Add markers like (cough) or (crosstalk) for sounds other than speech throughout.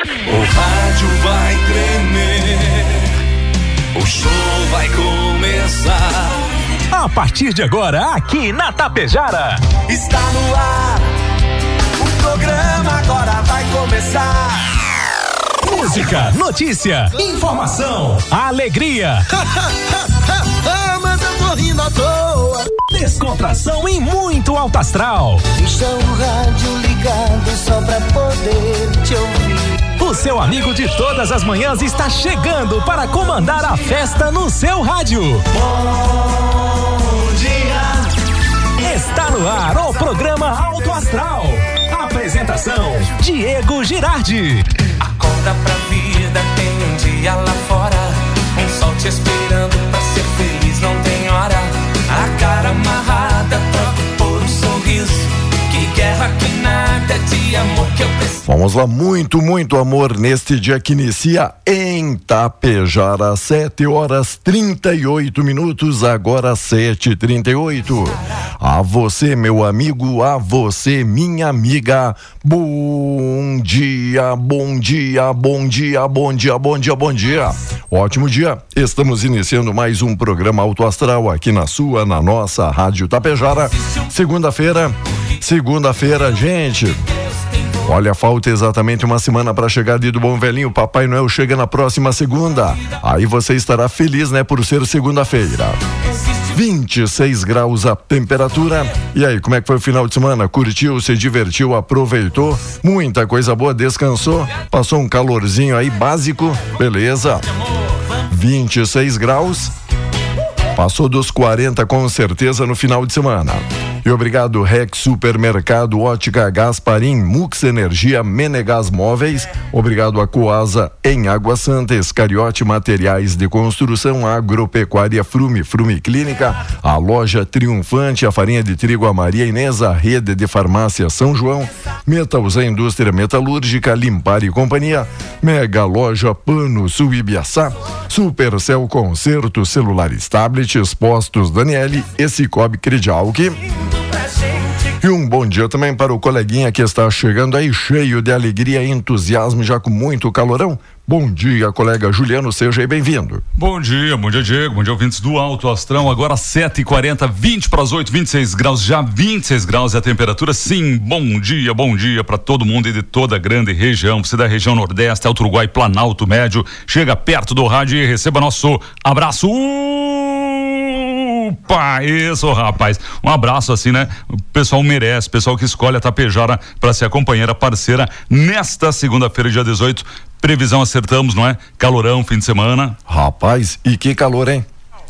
O rádio vai tremer, o show vai começar. A partir de agora, aqui na Tapejara. Está no ar, o programa agora vai começar. Música, notícia, informação, alegria. (laughs) Mas eu tô rindo à toa. Descontração e muito alto astral. Deixa o rádio ligado só pra poder te ouvir. O seu amigo de todas as manhãs está chegando para comandar a festa no seu rádio. Bom dia. Está no ar o programa Alto Astral. Apresentação: Diego Girardi. Acorda pra vida, tem um dia lá fora. Um sol te esperando pra ser feliz, não tem hora. A cara amarrada, troca por um sorriso. Guerra que nada de amor que eu preciso. Vamos lá, muito, muito amor neste dia que inicia em Tapejara, 7 horas 38 minutos, agora 7 38 A você, meu amigo, a você, minha amiga, bom dia, bom dia, bom dia, bom dia, bom dia, bom dia. Ótimo dia, estamos iniciando mais um programa Auto Astral aqui na sua, na nossa Rádio Tapejara. Segunda-feira, segunda-feira, gente. Olha, falta exatamente uma semana para chegar dia do bom velhinho. Papai Noel chega na próxima segunda. Aí você estará feliz, né, por ser segunda-feira. 26 graus a temperatura. E aí, como é que foi o final de semana? Curtiu, se divertiu, aproveitou? Muita coisa boa, descansou? Passou um calorzinho aí básico? Beleza. 26 graus. Passou dos 40 com certeza no final de semana. E obrigado Rex Supermercado, Ótica Gasparim, Mux Energia, Menegas Móveis. Obrigado a Coasa em Água Santa, Escariote Materiais de Construção, Agropecuária Frume, Frume Clínica, a loja Triunfante, a farinha de trigo a Maria Inês, a rede de farmácia São João, Metalza Indústria Metalúrgica, Limpar e Companhia, Mega Loja Pano Sul Ibiaçá, Supercel Concerto Celulares Tablets, Postos Daniele e Cicobi Credial e um bom dia também para o coleguinha que está chegando aí cheio de alegria e entusiasmo, já com muito calorão. Bom dia, colega Juliano, seja bem-vindo. Bom dia, bom dia, Diego. Bom dia, ouvintes do Alto Astrão. Agora 7h40, 20 para as 8, 26 graus, já 26 graus é a temperatura. Sim, bom dia, bom dia para todo mundo e de toda a grande região. Você da região Nordeste, Alto Uruguai, Planalto Médio. Chega perto do rádio e receba nosso abraço. Opa, isso, rapaz. Um abraço assim, né? O pessoal merece, o pessoal que escolhe a Tapejara para ser a companheira parceira nesta segunda-feira, dia 18. Previsão acertamos, não é? Calorão, fim de semana. Rapaz, e que calor, hein?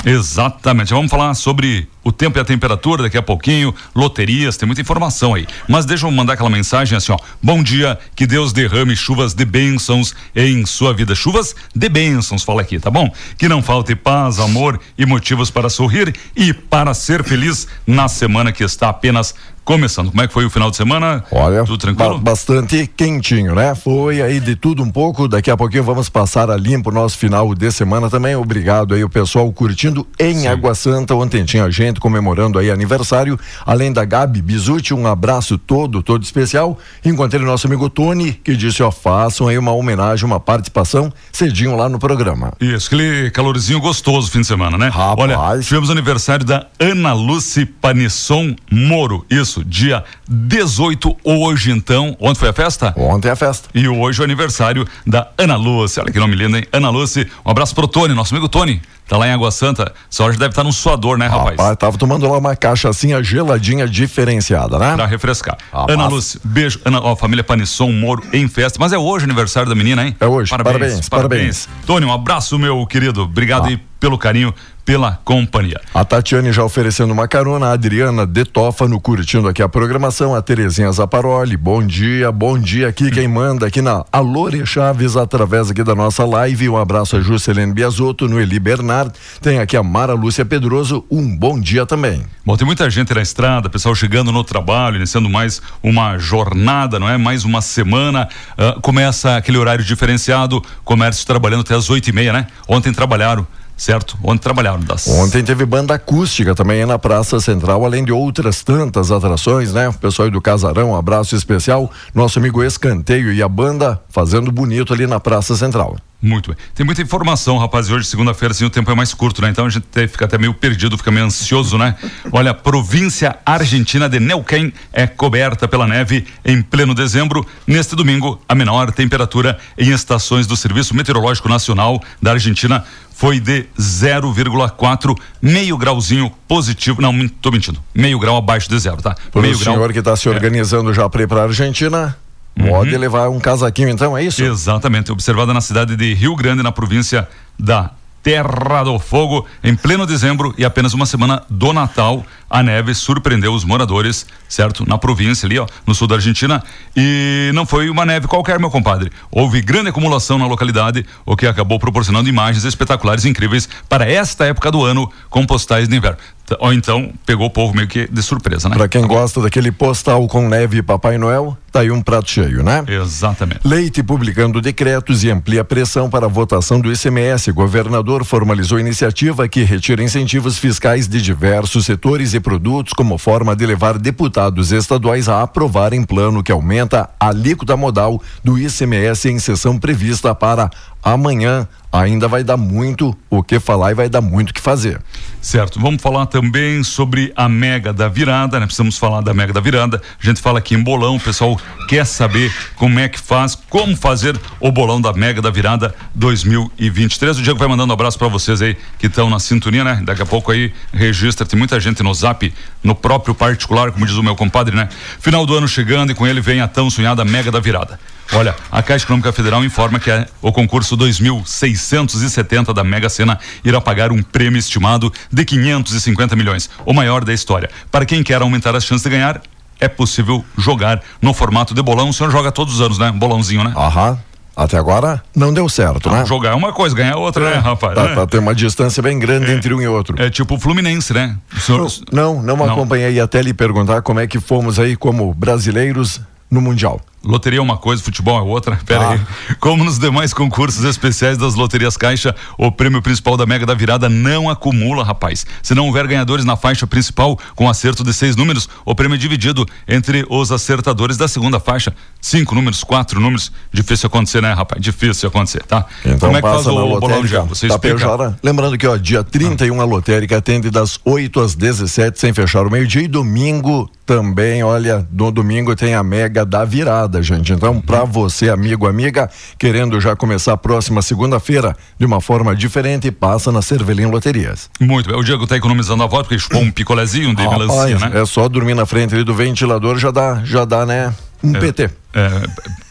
Exatamente. Vamos falar sobre o tempo e a temperatura daqui a pouquinho, loterias, tem muita informação aí. Mas deixa eu mandar aquela mensagem assim, ó. Bom dia, que Deus derrame chuvas de bênçãos em sua vida. Chuvas de bênçãos, fala aqui, tá bom? Que não falte paz, amor e motivos para sorrir e para ser feliz na semana que está apenas começando. Como é que foi o final de semana? Olha, tudo tranquilo? ba- bastante quentinho, né? Foi aí de tudo um pouco. Daqui a pouquinho vamos passar a limpo o nosso final de semana também. Obrigado aí o pessoal curtindo em Água Santa. Ontem tinha gente comemorando aí aniversário. Além da Gabi Bizuti, um abraço todo, todo especial. Encontrei o nosso amigo Tony, que disse, ó, façam aí uma homenagem, uma participação cedinho lá no programa. Isso, aquele calorzinho gostoso fim de semana, né? Rapaz. Olha, tivemos aniversário da Ana Lucy Panisson Moro. Isso, dia 18 hoje então. Ontem foi a festa? Ontem é a festa. E hoje é o aniversário da Ana Lúcia. Olha que nome lindo, hein? Ana Lúcia. Um abraço pro Tony, nosso amigo Tony. Tá lá em Água Santa. Essa hora deve estar num suador, né, rapaz? Rapaz, tava tomando lá uma cachaçinha geladinha diferenciada, né? Pra refrescar. Rapaz. Ana Lúcia, beijo. Ana, ó, família Panisson Moro em festa. Mas é hoje o aniversário da menina, hein? É hoje. Parabéns, parabéns. Tony, um abraço, meu querido. Obrigado Ah. aí pelo carinho, pela companhia. A Tatiane já oferecendo uma carona, a Adriana de Tófano curtindo aqui a programação, a Terezinha Zaparoli, bom dia, bom dia aqui quem manda aqui na Alore Chaves através aqui da nossa live, um abraço a Juscelene Biasotto, no Eli Bernard, tem aqui a Mara Lúcia Pedroso, um bom dia também. Bom, tem muita gente na estrada, pessoal chegando no trabalho, iniciando mais uma jornada, não é? Mais uma semana. Ah, começa aquele horário diferenciado, comércio trabalhando até as oito e meia, né? Ontem trabalharam certo? Onde trabalharam. Das... Ontem teve banda acústica também na Praça Central, além de outras tantas atrações, né? O pessoal do Casarão, um abraço especial, nosso amigo Escanteio e a banda fazendo bonito ali na Praça Central. Muito bem. Tem muita informação, rapaz. E hoje, segunda-feira, assim, o tempo é mais curto, né? Então a gente fica até meio perdido, fica meio ansioso, né? Olha, província argentina de Neuquén é coberta pela neve em pleno dezembro. Neste domingo, a menor temperatura em estações do Serviço Meteorológico Nacional da Argentina foi de 0,4, meio grauzinho positivo. Não, tô mentindo. Meio grau abaixo de zero, tá? Por meio o senhor grau, que está se é. organizando é. já para ir para a Argentina. Pode Uhum. levar um casaquinho, então, é isso? Exatamente, observada na cidade de Rio Grande, na província da Terra do Fogo, em pleno dezembro e apenas uma semana do Natal, a neve surpreendeu os moradores, certo? Na província ali, ó, no sul da Argentina. E não foi uma neve qualquer, meu compadre. Houve grande acumulação na localidade, o que acabou proporcionando imagens espetaculares e incríveis para esta época do ano, com postais de inverno. Ou então, pegou o povo meio que de surpresa, né? Para quem gosta daquele postal com neve e Papai Noel, tá aí um prato cheio, né? Exatamente. Leite publicando decretos e amplia pressão para a votação do ICMS. Governador formalizou iniciativa que retira incentivos fiscais de diversos setores e produtos como forma de levar deputados estaduais a aprovarem plano que aumenta a alíquota modal do ICMS em sessão prevista para amanhã. Ainda vai dar muito o que falar e vai dar muito o que fazer. Certo, vamos falar também sobre a Mega da Virada, né? Precisamos falar da Mega da Virada. A gente fala aqui em bolão, o pessoal quer saber como é que faz, como fazer o bolão da Mega da Virada 2023. O Diego vai mandando um abraço para vocês aí que estão na sintonia, né? Daqui a pouco aí registra, tem muita gente no Zap, no próprio particular, como diz o meu compadre, né? Final do ano chegando e com ele vem a tão sonhada Mega da Virada. Olha, a Caixa Econômica Federal informa que é o concurso 2670 da Mega Sena irá pagar um prêmio estimado de 550 milhões, o maior da história. Para quem quer aumentar as chances de ganhar, é possível jogar no formato de bolão. O senhor joga todos os anos, né? Bolãozinho, né? Aham. Até agora não deu certo, né? Jogar é uma coisa, ganhar é outra, né, rapaz? Tá, né? tá, tem uma distância bem grande entre um e outro. É tipo o Fluminense, né? O senhor- Não, não, Não. acompanhei até lhe perguntar como é que fomos aí como brasileiros no Mundial. Loteria é uma coisa, futebol é outra. (laughs) Pera Ah. aí. Como nos demais concursos especiais das loterias Caixa, o prêmio principal da Mega da Virada não acumula, rapaz. Se não houver ganhadores na faixa principal com acerto de seis números, o prêmio é dividido entre os acertadores da segunda faixa. Cinco números, quatro números. Difícil acontecer, né, rapaz? Difícil acontecer, tá? Então Como é que faz o bolão, Diego? Você explica? Tapejara. Lembrando que, ó, dia 31 a lotérica atende das 8 às 17 sem fechar o meio-dia e domingo também, olha, no domingo tem a mega da virada, gente. Então, pra você, amigo, amiga, querendo já começar a próxima segunda-feira de uma forma diferente, passa na Cervelim Loterias. Muito bem. O Diego tá economizando a voz porque chupou um picolézinho de melancia, né? é só dormir na frente ali do ventilador já dá, já dá, né, um PT. É,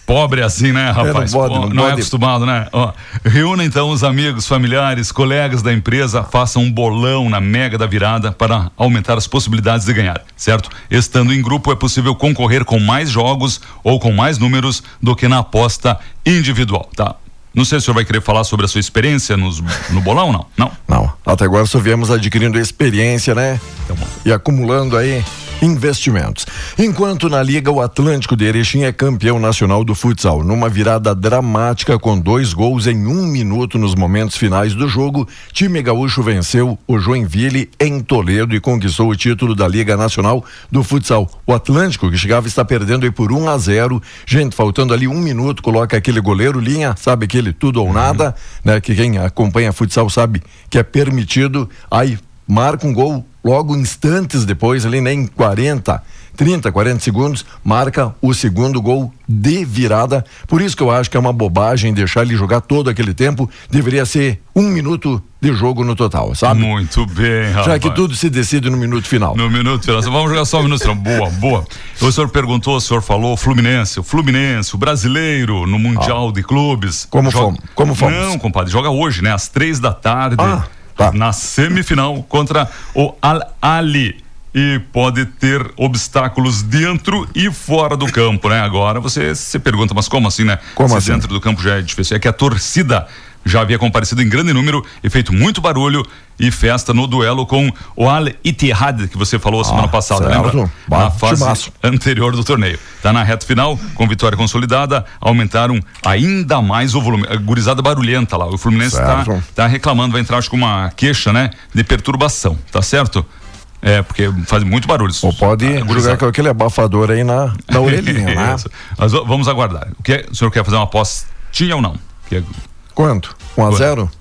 pobre assim, né, rapaz? não pode, não não é acostumado, né? Ó, reúna então os amigos, familiares, colegas da empresa, façam um bolão na Mega da Virada para aumentar as possibilidades de ganhar, certo? Estando em grupo é possível concorrer com mais jogos ou com mais números do que na aposta individual, tá? Não sei se o senhor vai querer falar sobre a sua experiência nos, no bolão, não? Não? Não, até agora só viemos adquirindo experiência, né? Bom. E acumulando aí investimentos. Enquanto na Liga o Atlântico de Erechim é campeão nacional do futsal, numa virada dramática com dois gols em um minuto nos momentos finais do jogo, time gaúcho venceu o Joinville em Toledo e conquistou o título da Liga Nacional do Futsal. O Atlântico, que chegava, está perdendo aí por 1 a 0 Gente, faltando ali um minuto, coloca aquele goleiro linha, sabe aquele tudo ou nada, né? Que quem acompanha futsal sabe que é permitido. Aí marca um gol logo instantes depois, ali nem 40, 30, 40 segundos, marca o segundo gol de virada. Por isso que eu acho que é uma bobagem deixar ele jogar todo aquele tempo. Deveria ser um minuto de jogo no total, sabe? Muito bem, rapaz. Já que tudo se decide no minuto final. No minuto final. Vamos jogar só um minuto final. Boa, boa. O senhor perguntou, o senhor falou Fluminense, o Fluminense, o brasileiro no Mundial de Clubes. Ah. Como fomos? Como fomos? Não, compadre, joga hoje, né? Às três da tarde. Ah, tá. Na semifinal contra o Al Ali. E pode ter obstáculos dentro e fora do campo, né? Agora você se pergunta, mas como assim, né? Como Se assim? dentro do campo já é difícil. É que a torcida já havia comparecido em grande número e feito muito barulho e festa no duelo com o Al Ittihad, que você falou semana Ah, passada, certo. lembra? Bah, Na fase timaço. anterior do torneio. Tá na reta final, com vitória consolidada, aumentaram ainda mais o volume. A gurizada barulhenta lá. O Fluminense tá, Certo. tá reclamando, vai entrar acho com uma queixa, né? De perturbação, tá certo? É, porque faz muito barulho. Ou pode A gurizada. jogar com aquele abafador aí na, na (laughs) orelhinha, né? Mas vamos aguardar. O, que é- o senhor quer fazer uma apostinha ou não? Que é Quanto? 1 a Quanto? 0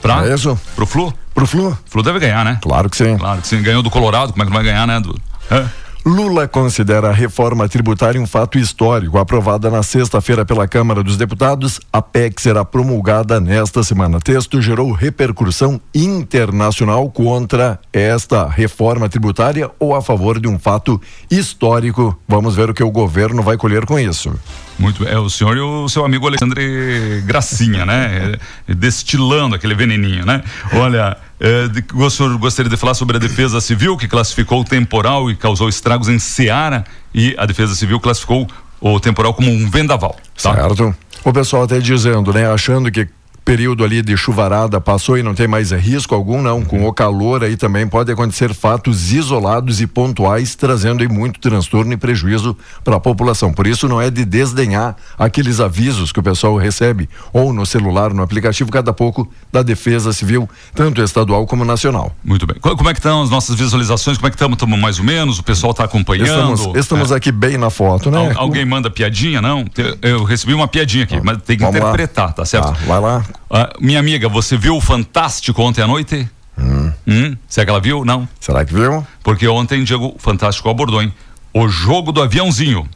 pra, É isso? Pro Flu? Pro Flu? Flu deve ganhar, né? Claro que sim. Claro que sim. Ganhou do Colorado, como é que não vai ganhar, né? Do, Hã? Lula considera a reforma tributária um fato histórico. Aprovada na sexta-feira pela Câmara dos Deputados, a PEC será promulgada nesta semana. Texto gerou repercussão internacional contra esta reforma tributária ou a favor de um fato histórico. Vamos ver o que o governo vai colher com isso. Muito. É o senhor e o seu amigo Alexandre Gracinha, né? É, Destilando aquele veneninho, né? Olha, de- o senhor gostaria de falar sobre a Defesa Civil, que classificou o temporal e causou estragos em Ceará, e a Defesa Civil classificou o temporal como um vendaval. Tá? Certo? O pessoal até dizendo, né? Achando que período ali de chuvarada passou e não tem mais risco algum, não. Com o calor aí também pode acontecer fatos isolados e pontuais, trazendo aí muito transtorno e prejuízo para a população. Por isso não é de desdenhar aqueles avisos que o pessoal recebe ou no celular, no aplicativo, cada pouco da Defesa Civil, tanto estadual como nacional. Muito bem. Co- Como é que estão as nossas visualizações? Como é que estamos? Estamos mais ou menos? O pessoal está acompanhando? Estamos, estamos É. aqui bem na foto, né? Al- alguém manda piadinha? Não? Eu recebi uma piadinha aqui, mas tem que Vamos lá. interpretar, tá certo? Tá, vai lá. Ah, minha amiga, você viu o Fantástico ontem à noite? Hum. Será que ela viu? Não. Será que viu? Porque ontem, Diego Fantástico abordou, hein? O jogo do aviãozinho.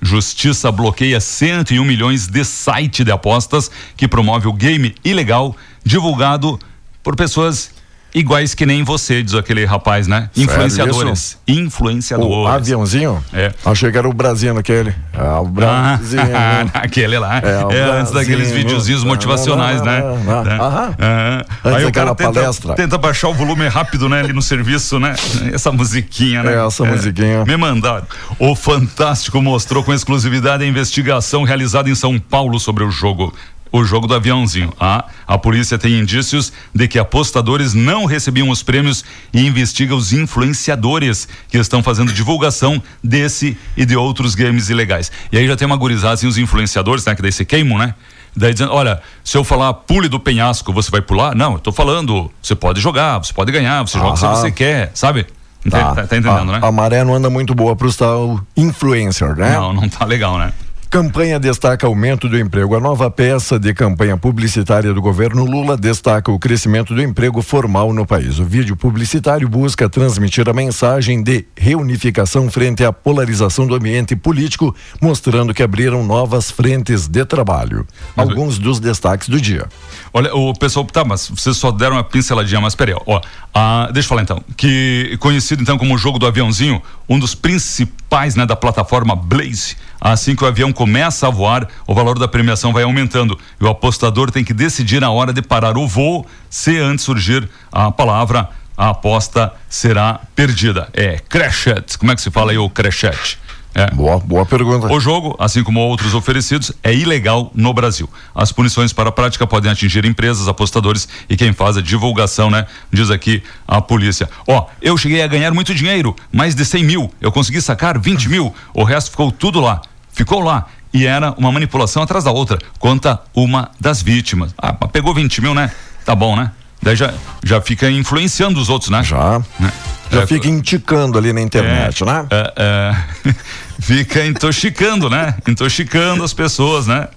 Justiça bloqueia 101 milhões de site de apostas que promove o game ilegal divulgado por pessoas iguais que nem você, diz aquele rapaz, né? Sério Influenciadores. isso? Influenciadores. O aviãozinho? É. Achei que era o Brasil aquele. É, o Brasil. Ah, (laughs) aquele lá. É, É, antes daqueles videozinhos motivacionais, né? Né? aham. Ah, Antes Aí o cara tenta, palestra. tenta baixar o volume rápido, né? Ali no serviço, né? Essa musiquinha, né? É, essa musiquinha. Me mandaram. O Fantástico mostrou com exclusividade a investigação realizada em São Paulo sobre o jogo. O jogo do aviãozinho. Ah, a polícia tem indícios de que apostadores não recebiam os prêmios e investiga os influenciadores que estão fazendo divulgação desse e de outros games ilegais. E aí já tem uma gurizada, assim, os influenciadores, né? Que daí se queimam, né? Daí dizendo, olha, se eu falar pule do penhasco, você vai pular? Não, eu tô falando, você pode jogar, você pode ganhar, você joga se Aham. você quer, sabe? Entende? Tá, tá entendendo, a, né? A maré não anda muito boa para os tal influencer, né? Não, não tá legal, né? Campanha destaca aumento do emprego. A nova peça de campanha publicitária do governo Lula destaca o crescimento do emprego formal no país. O vídeo publicitário busca transmitir a mensagem de reunificação frente à polarização do ambiente político, mostrando que abriram novas frentes de trabalho. Alguns dos destaques do dia. Olha, o pessoal, tá, mas vocês só deram uma pinceladinha, mas peraí, ó. Ah, deixa eu falar então, que conhecido então como o jogo do aviãozinho, um dos principais, né, da plataforma Blaze, assim que o avião começa a voar, o valor da premiação vai aumentando e o apostador tem que decidir a hora de parar o voo, se antes surgir a palavra, a aposta será perdida. É crashet, como é que se fala aí o crashet? É. Boa, boa pergunta. O jogo, assim como outros oferecidos, é ilegal no Brasil. As punições para a prática podem atingir empresas, apostadores e quem faz a divulgação, né? Diz aqui a polícia. Ó, eu cheguei a ganhar muito dinheiro, mais de 100 mil. Eu consegui sacar 20 mil. O resto ficou tudo lá. Ficou lá. E era uma manipulação atrás da outra. Conta uma das vítimas. Ah, mas pegou 20 mil, né? Tá bom, né? Daí já, já fica influenciando os outros, né? Já. Né? Já É, fica indicando ali na internet, é, né? é, é, (laughs) fica intoxicando, né? Intoxicando as pessoas, né?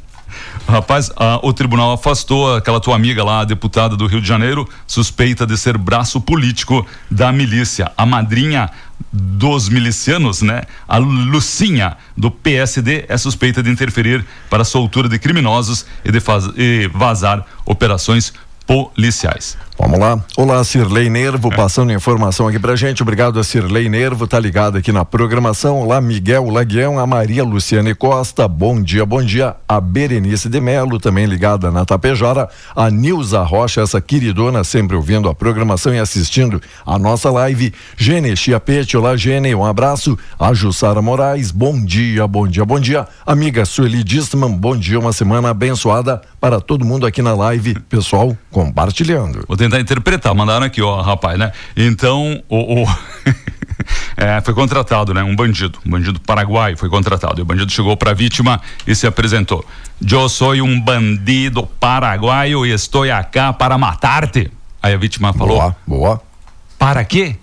Rapaz, ah, o tribunal afastou aquela tua amiga lá, a deputada do Rio de Janeiro, suspeita de ser braço político da milícia. A madrinha dos milicianos, né? A Lucinha, do PSD, é suspeita de interferir para a soltura de criminosos e de faz- e vazar operações policiais. Vamos lá. Olá, Cirlei Nervo, passando informação aqui pra gente. Obrigado a Cirlei Nervo, tá ligado aqui na programação. Olá, Miguel Laguião, a Maria Luciane Costa. Bom dia, bom dia. A Berenice de Melo, também ligada na Tapejara. A Nilza Rocha, essa queridona, sempre ouvindo a programação e assistindo a nossa live. Gene Chiapete, olá, Gene, um abraço. A Jussara Moraes, bom dia, bom dia, bom dia. Amiga Sueli Distman, bom dia, uma semana abençoada para todo mundo aqui na live. Pessoal, compartilhando. Tentar interpretar, mandaram aqui, ó, rapaz, né? Então, o. o (laughs) é, foi contratado, né? Um bandido, um bandido paraguaio foi contratado. E o bandido chegou para a vítima e se apresentou. Eu sou um bandido paraguaio e estou aqui para matar-te. Aí a vítima falou: Boa, boa. Para quê?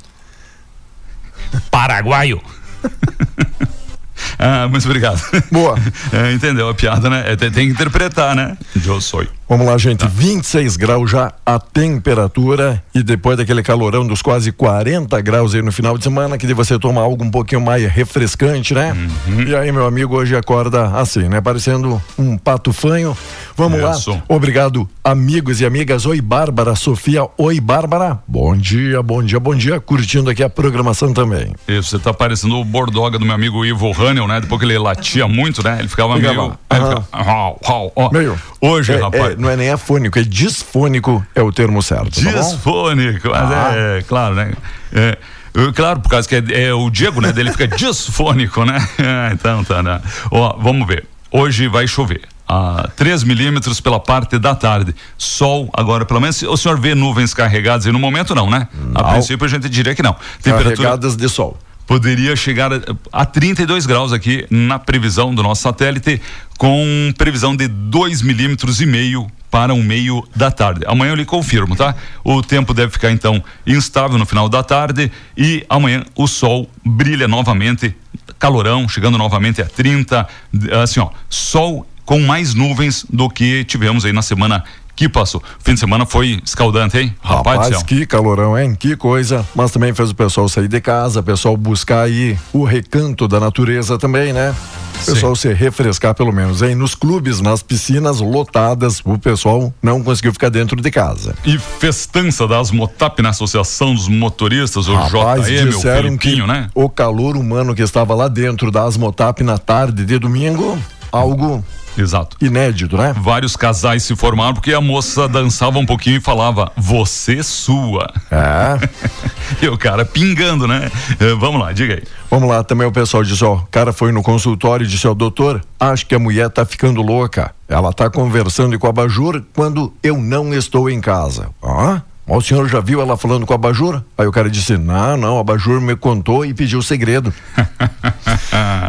Paraguaio. (laughs) ah, muito obrigado. Boa. (laughs) É, entendeu a piada, né? É, tem, tem, que interpretar, né? Eu sou. Vamos lá, gente. Tá. 26 graus já a temperatura e depois daquele calorão dos quase 40 graus aí no final de semana, que de você toma algo um pouquinho mais refrescante, né? Uhum. E aí, meu amigo, hoje acorda assim, né? Parecendo um pato fanho. Vamos Isso. lá. Obrigado, amigos e amigas. Oi, Bárbara, Sofia. Oi, Bárbara. Bom dia, bom dia, bom dia. Curtindo aqui a programação também. Isso, você tá parecendo o bordoga do meu amigo Ivo Hanel, né? Depois que ele latia muito, né? Ele ficava Fica meio. Ele ficava, meio. Hoje, é, rapaz. É, não é nem afônico, é disfônico é o termo certo. Tá disfônico, tá mas ah. é, claro, né? É, Claro, por causa que é, é, o Diego, né? Dele fica (laughs) disfônico, né? (laughs) então tá, né? Ó, vamos ver. Hoje vai chover. A 3 milímetros pela parte da tarde. Sol, agora, pelo menos, o senhor vê nuvens carregadas e no momento não, né? Não. A princípio a gente diria que não. Temperatura... Carregadas de sol poderia chegar a 32 graus aqui na previsão do nosso satélite, com previsão de 2 milímetros e meio para o meio da tarde. Amanhã eu lhe confirmo, tá? O tempo deve ficar então instável no final da tarde e amanhã o sol brilha novamente, calorão, chegando novamente a 30, assim, ó, sol com mais nuvens do que tivemos aí na semana que passou. Fim de semana foi escaldante, hein? Rapaz, Rapaz que calorão, hein? Que coisa. Mas também fez o pessoal sair de casa, o pessoal buscar aí o recanto da natureza também, né? O pessoal Sim. se refrescar pelo menos, hein? Nos clubes, nas piscinas lotadas, o pessoal não conseguiu ficar dentro de casa. E festança das Motap na Associação dos Motoristas, o Rapaz, JM, disseram o que né? O calor humano que estava lá dentro das Motap na tarde de domingo, algo Exato. Inédito, né? Vários casais se formaram porque a moça dançava um pouquinho e falava, você sua. É. (laughs) e o cara pingando, né? Eh, vamos lá, diga aí. Vamos lá, também o pessoal disse, ó, o cara foi no consultório e disse, ó, doutor, acho que a mulher tá ficando louca. Ela tá conversando com a Bajur quando eu não estou em casa. Ah? O senhor já viu ela falando com a Bajur? Aí o cara disse: Não, não, a Bajur me contou e pediu o segredo.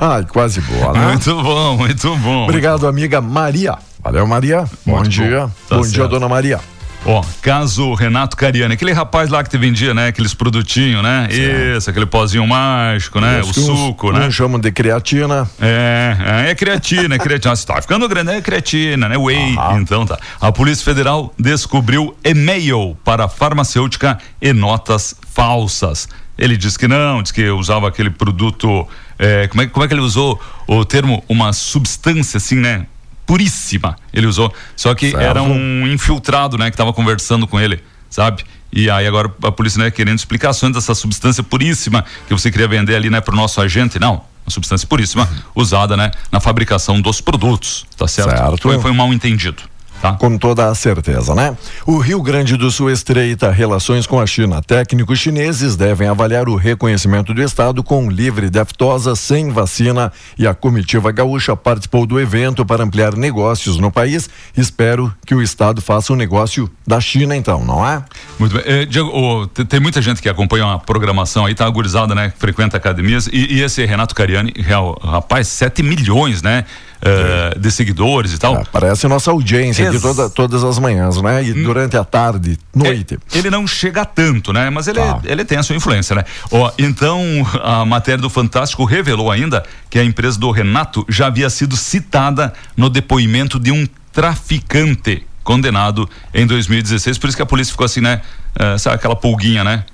Ai, (laughs) quase boa, né? Muito bom, muito bom. Obrigado, amiga Maria. Valeu, Maria. Bom dia. Bom, tá bom dia, dona Maria. Ó, caso Renato Cariani, aquele rapaz lá que te vendia, né? Aqueles produtinhos, né? Certo. Isso, aquele pozinho mágico, né? Isso, o suco, uns, né? chamam de creatina. É, é, é creatina, é creatina. Você tá ficando grande, é creatina, né? Whey. Então tá. A Polícia Federal descobriu e-mail para farmacêutica e notas falsas. Ele disse que não, disse que usava aquele produto. É, como, é, como é que ele usou o termo? Uma substância assim, né? Puríssima, ele usou. Só que certo. era um infiltrado, né, que estava conversando com ele, sabe? E aí agora a polícia, né, querendo explicações dessa substância puríssima que você queria vender ali, né, pro nosso agente. Não, uma substância puríssima uhum. usada, né, na fabricação dos produtos, tá certo? certo. Foi, foi um mal entendido. Tá. Com toda a certeza, né? O Rio Grande do Sul estreita relações com a China. Técnicos chineses devem avaliar o reconhecimento do Estado com livre de aftosa, sem vacina. E a comitiva gaúcha participou do evento para ampliar negócios no país. Espero que o Estado faça um negócio da China, então, não é? Muito bem. Eh, Diego, oh, tem muita gente que acompanha a programação aí, tá agorizada, né? Frequenta academias. E, e esse Renato Cariani, real, rapaz, 7 milhões, né? Uh, de seguidores e tal. É, parece nossa audiência Ex de toda, todas as manhãs, né? E hum. durante a tarde, noite. É, ele não chega tanto, né? Mas ele, tá. ele tem a sua influência, né? Ó, então, a matéria do Fantástico revelou ainda que a empresa do Renato já havia sido citada no depoimento de um traficante condenado em 2016. Por isso que a polícia ficou assim, né? Uh, sabe aquela pulguinha, né?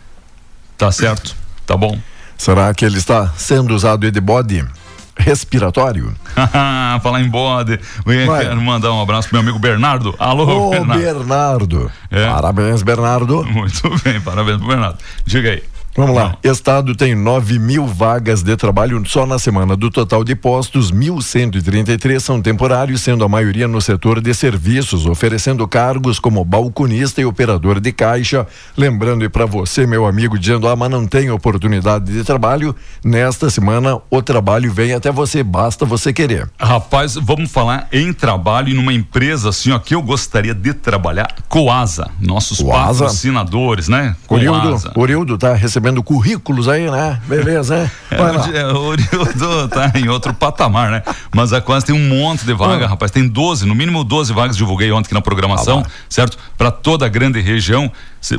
Tá certo? Tá bom. Será que ele está sendo usado de bode? Respiratório. (laughs) Falar em bode, eu quero mandar um abraço pro meu amigo Bernardo. Alô, Ô, Bernardo. Bernardo. É. Parabéns, Bernardo. Muito (laughs) bem, parabéns pro Bernardo. Diga aí. Vamos lá. Estado tem 9 mil vagas de trabalho só na semana. Do total de postos, 1.133 são temporários, sendo a maioria no setor de serviços, oferecendo cargos como balconista e operador de caixa. Lembrando e para você, meu amigo, dizendo: ah, mas não tem oportunidade de trabalho. Nesta semana, o trabalho vem até você, basta você querer. Rapaz, vamos falar em trabalho e numa empresa assim, ó, que eu gostaria de trabalhar. Coasa, nossos Coasa. patrocinadores, né? Orildo, Coasa. Orildo tá recebendo currículos aí, né? Beleza, né? É, o Orildo tá em outro patamar, né? Mas a Quase tem um monte de vaga, Ah. rapaz. Tem 12, no mínimo 12 vagas, divulguei ontem aqui na programação, Ah, certo? Para toda a grande região.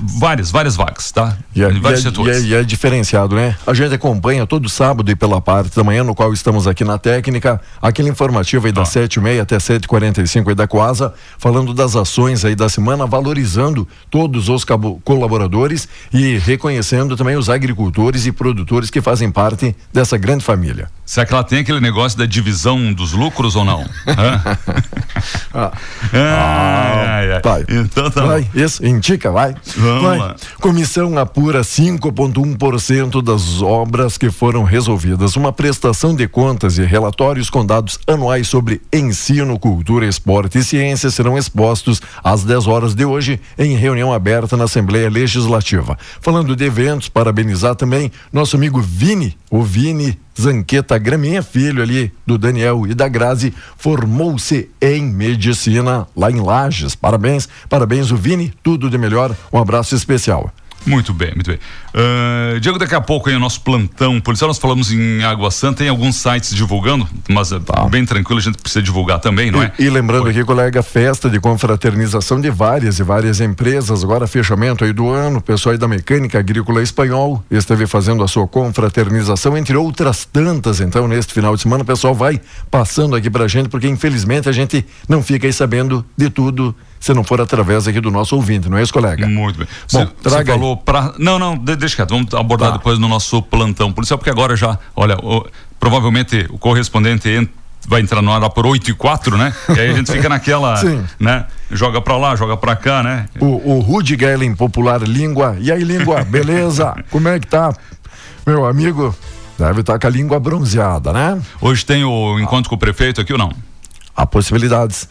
Várias, várias vagas, tá? E é, vários e é- setores. e é- e é diferenciado, né? A gente acompanha todo sábado e pela parte da manhã, no qual estamos aqui na técnica, aquele informativo aí das sete e meia até sete quarenta e cinco aí da Coasa, falando das ações aí da semana, valorizando todos os colaboradores e reconhecendo também os agricultores e produtores que fazem parte dessa grande família. Será que ela tem aquele negócio da divisão dos lucros ou não? (laughs) Hã? Ah. Ai, ai. Vai. Então tá. Vai, isso, indica, vai. Vamos vai. lá. Comissão apura 5,1% das obras que foram resolvidas. Uma prestação de contas e relatórios com dados anuais sobre ensino, cultura, esporte e ciência serão expostos às 10 horas de hoje em reunião aberta na Assembleia Legislativa. Falando de eventos, parabenizar também nosso amigo Vini, o Vini Zanqueta Graminha, filho ali do Daniel e da Grazi, formou-se em medicina lá em Lages. Parabéns, parabéns o Vini, tudo de melhor. Um abraço especial. Muito bem, muito bem. Ah, Diego, daqui a pouco aí o nosso plantão policial, nós falamos em Água Santa, tem alguns sites divulgando, mas é bem tranquilo, a gente precisa divulgar também, não é? Tá. E, e lembrando aqui, colega, festa de confraternização de várias e várias empresas, agora fechamento aí do ano, o pessoal aí da Mecânica Agrícola Espanhol esteve fazendo a sua confraternização, entre outras tantas, então, neste final de semana, o pessoal vai passando aqui pra gente, porque infelizmente a gente não fica aí sabendo de tudo se não for através aqui do nosso ouvinte, não é isso, colega? Muito bem. Bom, Você falou pra. Não, não, de- deixa quieto, vamos abordar Tá. depois no nosso plantão policial, porque agora já, olha, o- provavelmente o correspondente en- vai entrar no ar por 8 e 4, né? E aí a gente fica naquela, (laughs) Sim. né? Joga pra lá, joga pra cá, né? O, o Rudy Gellen, popular língua. E aí, língua, (laughs) beleza? Como é que tá? Meu amigo, deve estar com a língua bronzeada, né? Hoje tem o encontro com o prefeito aqui ou não? Há possibilidades.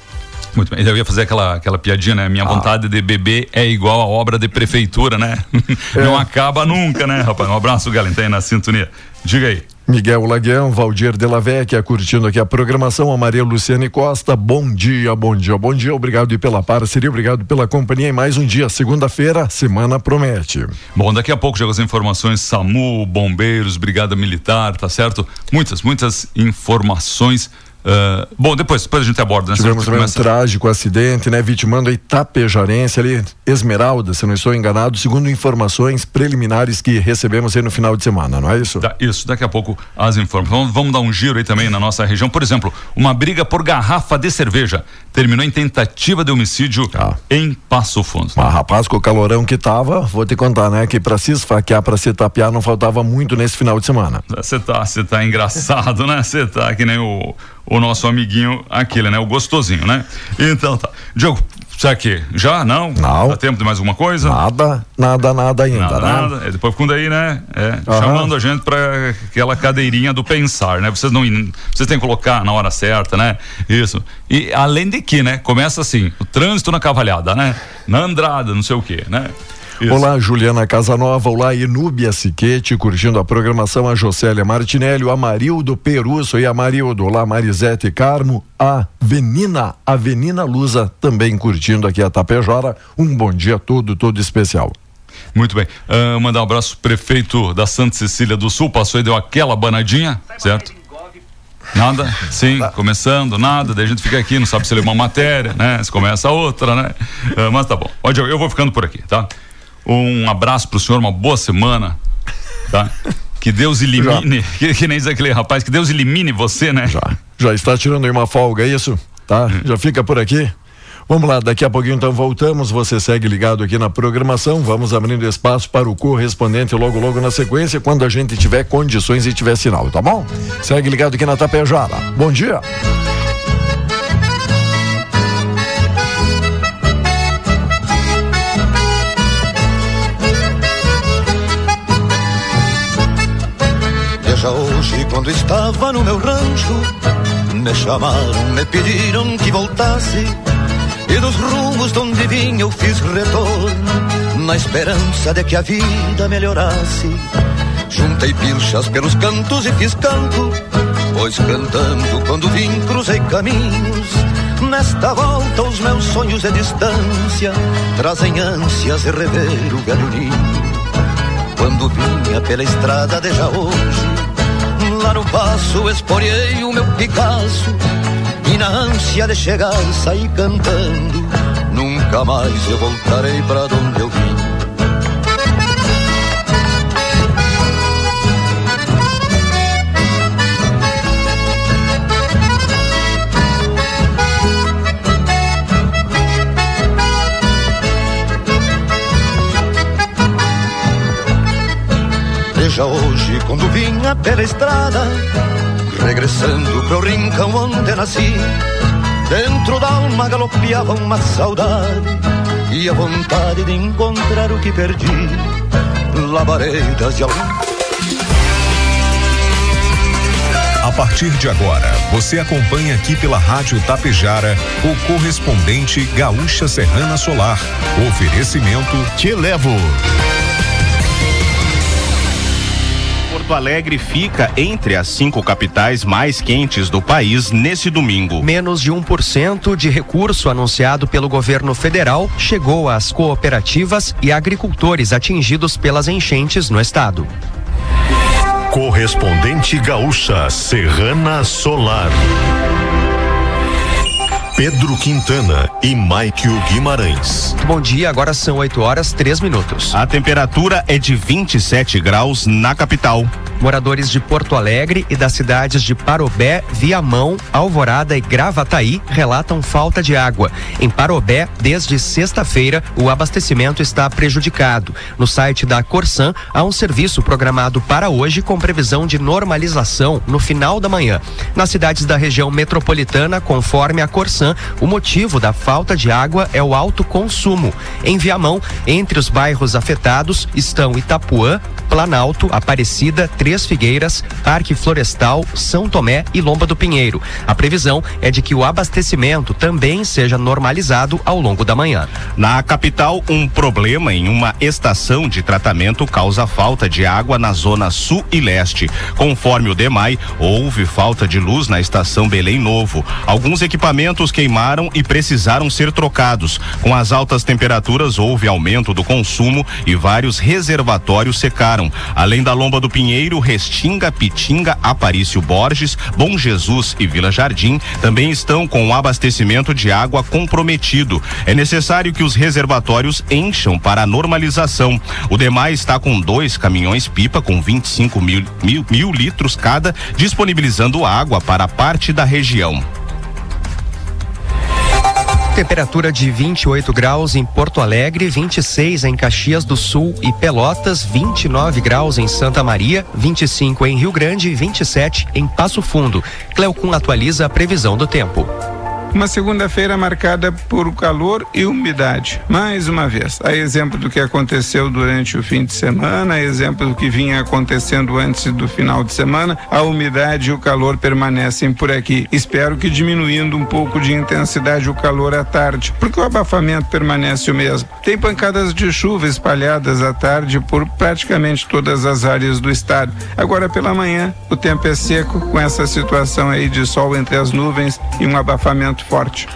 Muito bem. Eu ia fazer aquela, aquela piadinha, né? Ah. Minha vontade de beber é igual a obra de prefeitura, né? (laughs) É. Não acaba nunca, né, rapaz? Um abraço, Galen, aí na sintonia. Diga aí. Miguel Laguião, Valdir de la Vecchia, curtindo aqui a programação, a Maria Luciane Costa, bom dia, bom dia, bom dia, obrigado pela parceria, obrigado pela companhia em mais um dia, segunda-feira, semana promete. Bom, daqui a pouco chegam as informações SAMU, bombeiros, Brigada Militar, tá certo? Muitas, muitas informações. Ah, bom, depois, depois a gente aborda, né? Tivemos também um começa- trágico acidente, né? Vitimando aí Tapejarense ali, Esmeralda, se não estou enganado, segundo informações preliminares que recebemos aí no final de semana, não é isso? Da- isso, daqui a pouco as informações. Vamos, vamos dar um giro aí também na nossa região. Por exemplo, uma briga por garrafa de cerveja terminou em tentativa de homicídio Ah. em Passo Fundo. Mas rapaz, com o calorão que tava, vou te contar, né? Que pra se esfaquear, pra se tapear, não faltava muito nesse final de semana. Você tá, você tá engraçado, né? Você tá que nem o, o nosso amiguinho, aquele, né? O gostosinho, né? Então tá. Diogo, será que já? Não? Não. Dá tempo de mais alguma coisa? Nada, nada, nada ainda, Nada, né? nada. É, depois ficam daí, né? É, Aham. chamando a gente pra aquela cadeirinha do pensar, né? Vocês não. Vocês têm que colocar na hora certa, né? Isso. E além de que, né? Começa assim, o trânsito na cavalhada, né? Na Andrada, não sei o quê, né? Isso. Olá, Juliana Casanova, olá, Inúbia Siquete, curtindo a programação, a Jocélia Martinelli, o Amarildo Perusso e a Marildo, olá, Marisete Carmo, a Venina, a Venina Lusa, também curtindo aqui a Tapejara, um bom dia todo, todo especial. Muito bem. Ah, mandar um abraço pro prefeito da Santa Cecília do Sul, passou e deu aquela banadinha, certo? Nada? Sim, começando, nada, daí a gente fica aqui, não sabe se lê uma matéria, né? Se começa outra, né? Ah, mas tá bom. Eu vou ficando por aqui, tá? Um abraço pro senhor, uma boa semana, tá? Que Deus elimine, que, que nem diz aquele rapaz, que Deus elimine você, né? Já, já está tirando aí uma folga, é isso? Tá? Já fica por aqui. Vamos lá, daqui a pouquinho então voltamos. Você segue ligado aqui na programação. Vamos abrindo espaço para o correspondente logo, logo na sequência, quando a gente tiver condições e tiver sinal, tá bom? Segue ligado aqui na Tapejara. Bom dia. Quando estava no meu rancho, me chamaram, me pediram que voltasse. E dos rumos de onde vinha eu fiz retorno, na esperança de que a vida melhorasse. Juntei pilchas pelos cantos e fiz canto, pois cantando quando vim cruzei caminhos. Nesta volta os meus sonhos de distância trazem ânsias de rever o velho ninho. Quando vinha pela estrada de já hoje, lá no passo esporei o meu Picasso e na ânsia de chegar saí cantando. Nunca mais eu voltarei para onde eu vim. Veja hoje quando vinha pela estrada, regressando pro rincão onde nasci. Dentro da alma galopeava uma saudade e a vontade de encontrar o que perdi. Labaredas de algum A partir de agora, você acompanha aqui pela Rádio Tapejara o correspondente Gaúcha Serrana Solar. Oferecimento Te Levo. Porto Alegre fica entre as cinco capitais mais quentes do país nesse domingo. Menos de 1% de recurso anunciado pelo governo federal chegou às cooperativas e agricultores atingidos pelas enchentes no estado. Correspondente Gaúcha Serrana Solar. Pedro Quintana e Maikio Guimarães. Bom dia, agora são 8 horas 3 minutos. A temperatura é de 27 graus na capital. Moradores de Porto Alegre e das cidades de Parobé, Viamão, Alvorada e Gravataí relatam falta de água. Em Parobé, desde sexta-feira, o abastecimento está prejudicado. No site da Corsan, há um serviço programado para hoje com previsão de normalização no final da manhã. Nas cidades da região metropolitana, conforme a Corsan, o motivo da falta de água é o alto consumo. Em Viamão, entre os bairros afetados estão Itapuã, Planalto, Aparecida, Três Figueiras, Parque Florestal, São Tomé e Lomba do Pinheiro. A previsão é de que o abastecimento também seja normalizado ao longo da manhã. Na capital, um problema em uma estação de tratamento causa falta de água na zona sul e leste. Conforme o DEMAI, houve falta de luz na estação Belém Novo. Alguns equipamentos queimaram e precisaram ser trocados. Com as altas temperaturas, houve aumento do consumo e vários reservatórios secaram. Além da Lomba do Pinheiro, Restinga, Pitinga, Aparício Borges, Bom Jesus e Vila Jardim também estão com o abastecimento de água comprometido. É necessário que os reservatórios encham para a normalização. O DEMAI está com dois caminhões-pipa com 25 mil, mil, mil litros cada, disponibilizando água para parte da região. Temperatura de 28 graus em Porto Alegre, 26 em Caxias do Sul e Pelotas, 29 graus em Santa Maria, 25 em Rio Grande e 27 em Passo Fundo. Cleocum atualiza a previsão do tempo. Uma segunda-feira marcada por calor e umidade. Mais uma vez, a exemplo do que aconteceu durante o fim de semana, a exemplo do que vinha acontecendo antes do final de semana, a umidade e o calor permanecem por aqui. Espero que diminuindo um pouco de intensidade o calor à tarde, porque o abafamento permanece o mesmo. Tem pancadas de chuva espalhadas à tarde por praticamente todas as áreas do estado. Agora pela manhã, o tempo é seco com essa situação aí de sol entre as nuvens e um abafamento forte.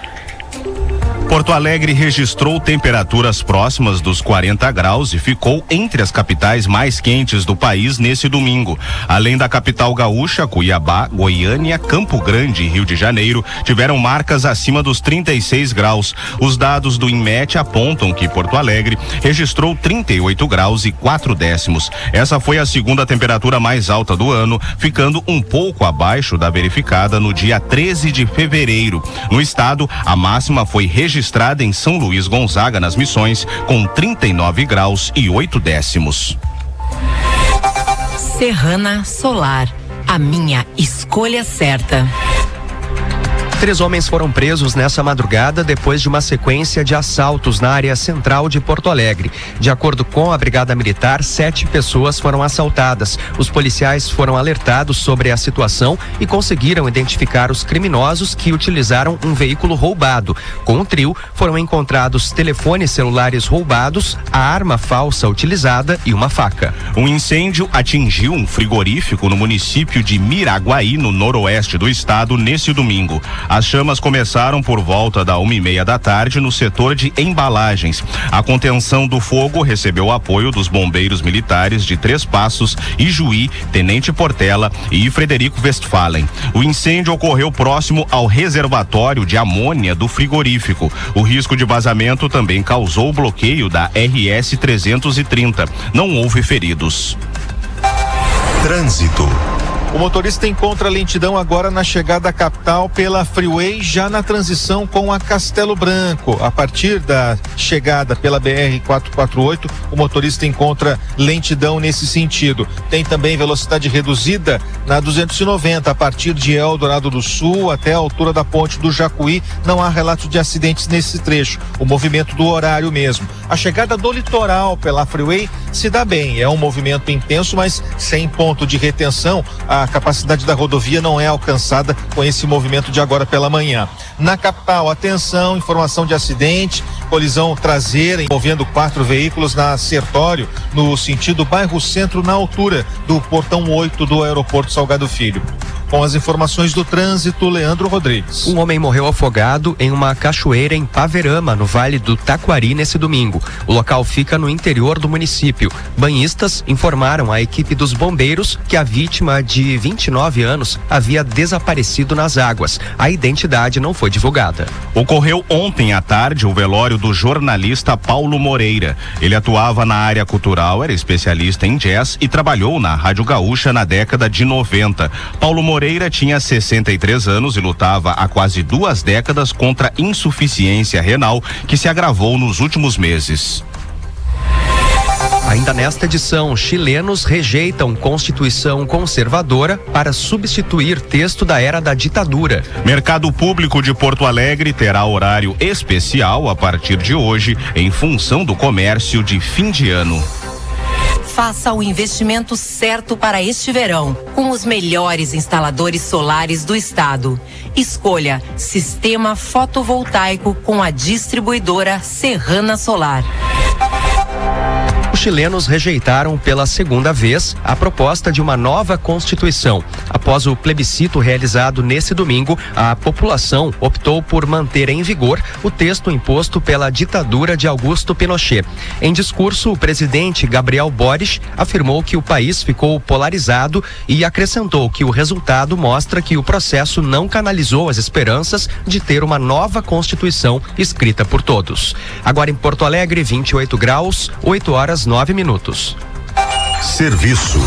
Porto Alegre registrou temperaturas próximas dos 40 graus e ficou entre as capitais mais quentes do país nesse domingo. Além da capital gaúcha, Cuiabá, Goiânia, Campo Grande e Rio de Janeiro tiveram marcas acima dos 36 graus. Os dados do INMET apontam que Porto Alegre registrou 38 graus e 4 décimos. Essa foi a segunda temperatura mais alta do ano, ficando um pouco abaixo da verificada no dia 13 de fevereiro. No estado, a máxima foi registrada registrada em São Luís Gonzaga, nas Missões, com 39 graus e 8 décimos. Serrana Solar, a minha escolha certa. Três homens foram presos nessa madrugada depois de uma sequência de assaltos na área central de Porto Alegre. De acordo com a Brigada Militar, sete pessoas foram assaltadas. Os policiais foram alertados sobre a situação e conseguiram identificar os criminosos que utilizaram um veículo roubado. Com o trio, foram encontrados telefones celulares roubados, a arma falsa utilizada e uma faca. Um incêndio atingiu um frigorífico no município de Miraguaí, no noroeste do estado, nesse domingo. As chamas começaram por volta da uma e meia da tarde no setor de embalagens. A contenção do fogo recebeu apoio dos bombeiros militares de Três Passos, Ijuí, Tenente Portela e Frederico Westphalen. O incêndio ocorreu próximo ao reservatório de amônia do frigorífico. O risco de vazamento também causou o bloqueio da RS 330. Não houve feridos. Trânsito. O motorista encontra lentidão agora na chegada à capital pela Freeway, já na transição com a Castelo Branco. A partir da chegada pela BR 448, o motorista encontra lentidão nesse sentido. Tem também velocidade reduzida na 290 a partir de Eldorado do Sul até a altura da ponte do Jacuí. Não há relatos de acidentes nesse trecho. O movimento do horário mesmo. A chegada do litoral pela Freeway se dá bem. É um movimento intenso, mas sem ponto de retenção. A capacidade da rodovia não é alcançada com esse movimento de agora pela manhã. Na capital, atenção, informação de acidente, colisão traseira envolvendo quatro veículos na Sertório, no sentido bairro Centro, na altura do portão 8 do aeroporto Salgado Filho. Com as informações do trânsito, Leandro Rodrigues. Um homem morreu afogado em uma cachoeira em Paverama, no Vale do Taquari, nesse domingo. O local fica no interior do município. Banhistas informaram à equipe dos bombeiros que a vítima, de 29 anos, havia desaparecido nas águas. A identidade não foi divulgada. Ocorreu ontem à tarde o velório do jornalista Paulo Moreira. Ele atuava na área cultural, era especialista em jazz e trabalhou na Rádio Gaúcha na década de 90. Paulo Moreira Moreira tinha 63 anos e lutava há quase duas décadas contra insuficiência renal que se agravou nos últimos meses. Ainda nesta edição, chilenos rejeitam Constituição conservadora para substituir texto da era da ditadura. Mercado Público de Porto Alegre terá horário especial a partir de hoje, em função do comércio de fim de ano faça o investimento certo para este verão, com os melhores instaladores solares do estado. Escolha Sistema Fotovoltaico com a distribuidora Serrana Solar chilenos rejeitaram pela segunda vez a proposta de uma nova Constituição. Após o plebiscito realizado nesse domingo, a população optou por manter em vigor o texto imposto pela ditadura de Augusto Pinochet. Em discurso, o presidente Gabriel Boric afirmou que o país ficou polarizado e acrescentou que o resultado mostra que o processo não canalizou as esperanças de ter uma nova Constituição escrita por todos. Agora em Porto Alegre, 28 graus, 8 horas nove minutos. Serviço.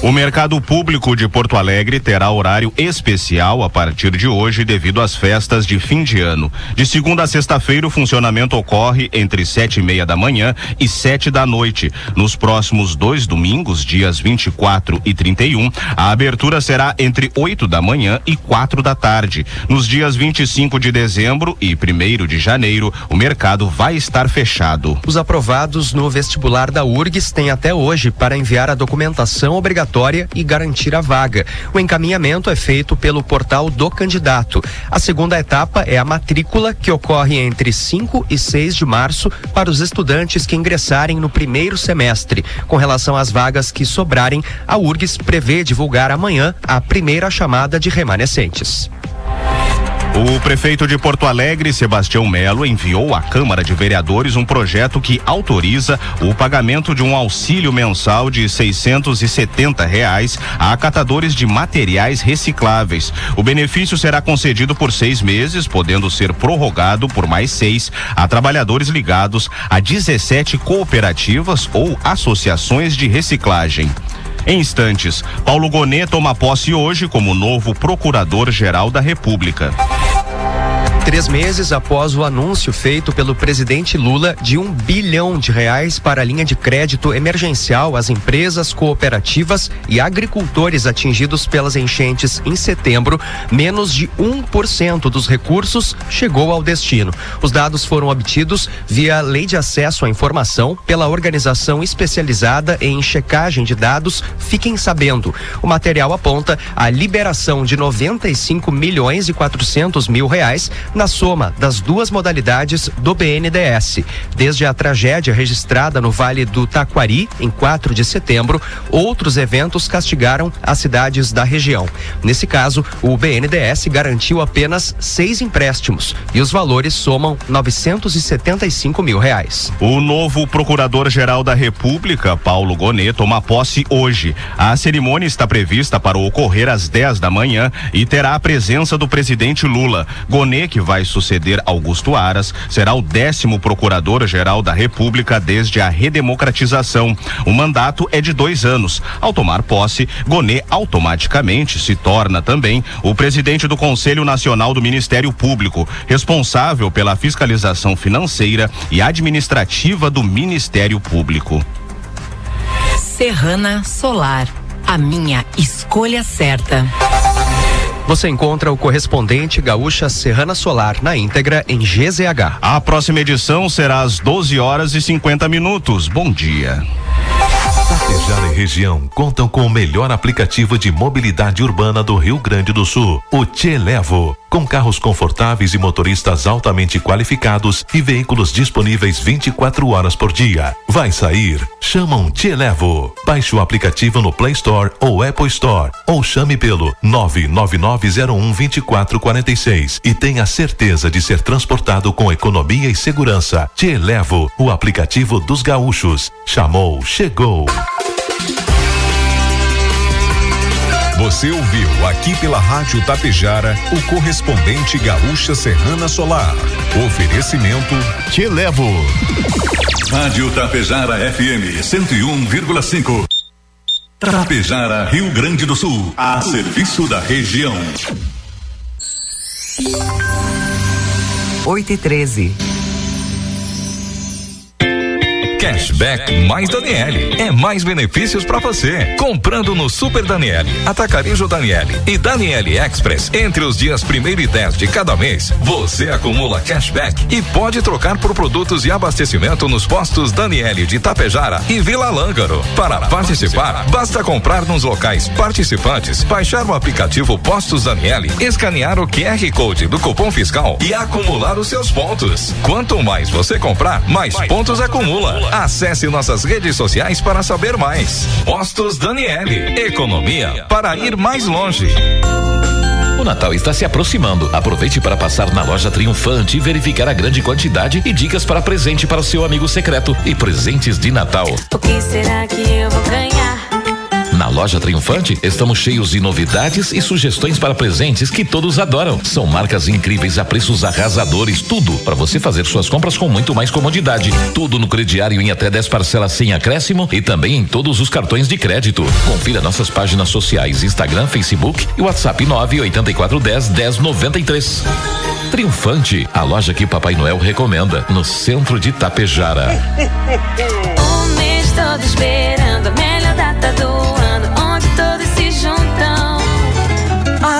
O mercado público de Porto Alegre terá horário especial a partir de hoje devido às festas de fim de ano. De segunda a sexta-feira, o funcionamento ocorre entre sete e meia da manhã e sete da noite. Nos próximos dois domingos, dias 24 e 31, a abertura será entre oito da manhã e quatro da tarde. Nos dias 25 de dezembro e primeiro de janeiro, o mercado vai estar fechado. Os aprovados no vestibular da URGS têm até hoje para enviar a documentação obrigatória obrigatória e garantir a vaga. O encaminhamento é feito pelo portal do candidato. A segunda etapa é a matrícula, que ocorre entre 5 e 6 de março para os estudantes que ingressarem no primeiro semestre. Com relação às vagas que sobrarem, a URGS prevê divulgar amanhã a primeira chamada de remanescentes. O prefeito de Porto Alegre, Sebastião Melo, enviou à Câmara de Vereadores um projeto que autoriza o pagamento de um auxílio mensal de 670 reais a catadores de materiais recicláveis. O benefício será concedido por seis meses, podendo ser prorrogado por mais seis a trabalhadores ligados a 17 cooperativas ou associações de reciclagem. Em instantes, Paulo Gonet toma posse hoje como novo Procurador-Geral da República. Três meses após o anúncio feito pelo presidente Lula de um bilhão de reais para a linha de crédito emergencial às empresas, cooperativas e agricultores atingidos pelas enchentes em setembro, menos de 1% dos recursos chegou ao destino. Os dados foram obtidos via Lei de Acesso à Informação pela organização especializada em checagem de dados Fiquem Sabendo. O material aponta a liberação de 95 milhões e 400 mil reais na soma das duas modalidades do BNDES. Desde a tragédia registrada no Vale do Taquari, em 4 de setembro, outros eventos castigaram as cidades da região. Nesse caso, o BNDES garantiu apenas seis empréstimos e os valores somam 975 mil reais. O novo Procurador-Geral da República, Paulo Gonet, toma posse hoje. A cerimônia está prevista para ocorrer às 10 da manhã e terá a presença do presidente Lula. Gonet, que vai suceder Augusto Aras, será o décimo procurador-geral da República desde a redemocratização. O mandato é de dois anos. Ao tomar posse, Gonet automaticamente se torna também o presidente do Conselho Nacional do Ministério Público, responsável pela fiscalização financeira e administrativa do Ministério Público. Serrana Solar, a minha escolha certa. Você encontra o correspondente Gaúcha Serrana Solar na íntegra em GZH. A próxima edição será às 12 horas e 50 minutos. Bom dia. Tapejara e região contam com o melhor aplicativo de mobilidade urbana do Rio Grande do Sul, o Te Levo. Com carros confortáveis e motoristas altamente qualificados e veículos disponíveis 24 horas por dia. Vai sair? Chama um Te Levo. Baixe o aplicativo no Play Store ou Apple Store ou chame pelo 999012446 e tenha certeza de ser transportado com economia e segurança. Te Levo, o aplicativo dos gaúchos. Chamou, chegou. Você ouviu aqui pela Rádio Tapejara o correspondente Gaúcha Serrana Solar. Oferecimento Te Levo. Rádio Tapejara FM 101,5. Tapejara, Rio Grande do Sul. A serviço da região. 8 e 13. Cashback mais Daniele. É mais benefícios para você. Comprando no Super Daniele, Atacarejo Daniele e Daniele Express entre os dias 1 e 10 de cada mês, você acumula cashback e pode trocar por produtos e abastecimento nos postos Daniele de Tapejara e Vila Lângaro. Para participar, basta comprar nos locais participantes, baixar o aplicativo Postos Daniele, escanear o QR Code do cupom fiscal e acumular os seus pontos. Quanto mais você comprar, mais pontos acumula. Acesse nossas redes sociais para saber mais. Postos Daniele. Economia para ir mais longe. O Natal está se aproximando. Aproveite para passar na loja Triunfante e verificar a grande quantidade e dicas para presente para o seu amigo secreto e presentes de Natal. O que será que eu vou ganhar? Na loja Triunfante, estamos cheios de novidades e sugestões para presentes que todos adoram. São marcas incríveis a preços arrasadores, tudo para você fazer suas compras com muito mais comodidade. Tudo no crediário em até 10 parcelas sem acréscimo e também em todos os cartões de crédito. Confira nossas páginas sociais, Instagram, Facebook e WhatsApp 98410 1093. Triunfante, a loja que Papai Noel recomenda, no centro de Tapejara. (laughs) Esperando a melhor data do ano,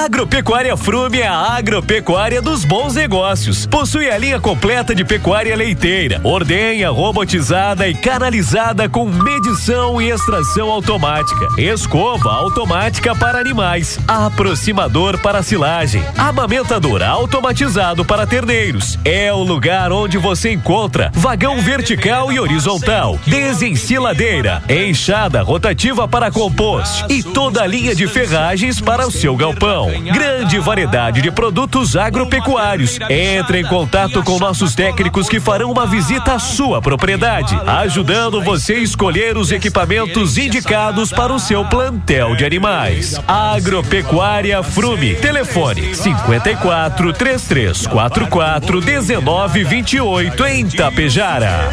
Agropecuária Frume é a agropecuária dos bons negócios. Possui a linha completa de pecuária leiteira, ordenha, robotizada e canalizada com medição e extração automática, escova automática para animais, aproximador para silagem, amamentador automatizado para terneiros. É o lugar onde você encontra vagão vertical e horizontal, desensiladeira, enxada rotativa para compost e toda a linha de ferragens para o seu galpão. Grande variedade de produtos agropecuários. Entre em contato com nossos técnicos que farão uma visita à sua propriedade, ajudando você a escolher os equipamentos indicados para o seu plantel de animais. Agropecuária Frume. Telefone 54 3344 1928 em Tapejara.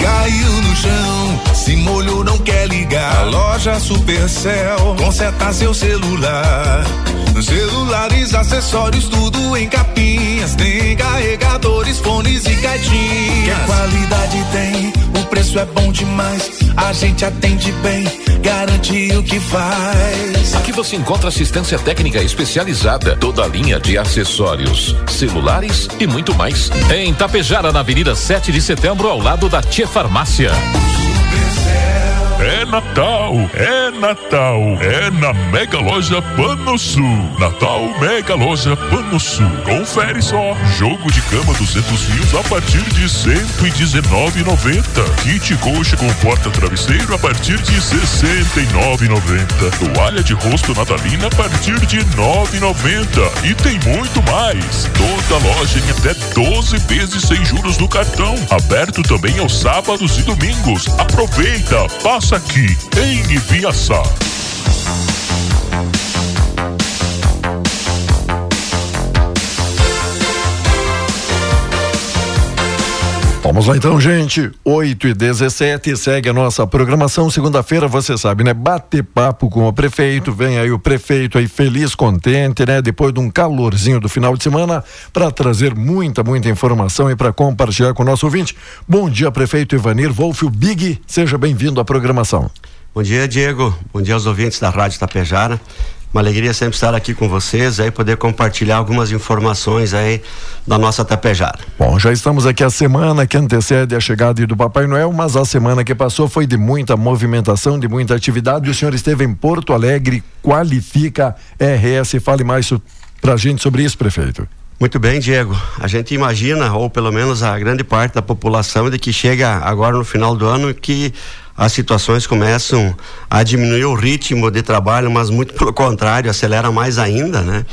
Caiu no chão, se molhou, não quer ligar. Loja Supercell, conserta seu celular. Celulares, acessórios, tudo em capinhas. Tem carregadores, fones e caixinhas. Que qualidade tem, o preço é bom demais. A gente atende bem, garante o que faz. Aqui você encontra assistência técnica especializada, toda a linha de acessórios, celulares e muito mais. Em Tapejara, na Avenida 7 de Setembro, ao lado da Tia Farmácia. say É Natal, é Natal, é na Mega Loja Pano Sul. Natal Mega Loja Pano Sul. Confere só. Jogo de cama 200 fios a partir de 119,90. Kit coxa com porta travesseiro a partir de 69,90. Toalha de rosto natalina a partir de 9,90. E tem muito mais. Toda loja em até 12 vezes sem juros no cartão. Aberto também aos sábados e domingos. Aproveita, passa aqui em Ibiaçá. Vamos lá então, gente. 8 e 17 segue a nossa programação. Segunda-feira, você sabe, né? Bater papo com o prefeito. Vem aí o prefeito aí feliz, contente, né? Depois de um calorzinho do final de semana, para trazer muita, muita informação e para compartilhar com o nosso ouvinte. Bom dia, prefeito Ivanir Wolf, o Big. Seja bem-vindo à programação. Bom dia, Diego. Bom dia aos ouvintes da Rádio Tapejara. Uma alegria sempre estar aqui com vocês aí poder compartilhar algumas informações aí da nossa Tapejara. Bom, já estamos aqui a semana que antecede a chegada do Papai Noel, mas a semana que passou foi de muita movimentação, de muita atividade. O senhor esteve em Porto Alegre, qualifica RS. Fale mais para a gente sobre isso, prefeito. Muito bem, Diego. A gente imagina, ou pelo menos a grande parte da população, de que chega agora no final do ano que as situações começam a diminuir o ritmo de trabalho, mas muito (laughs) pelo contrário, acelera mais ainda, né?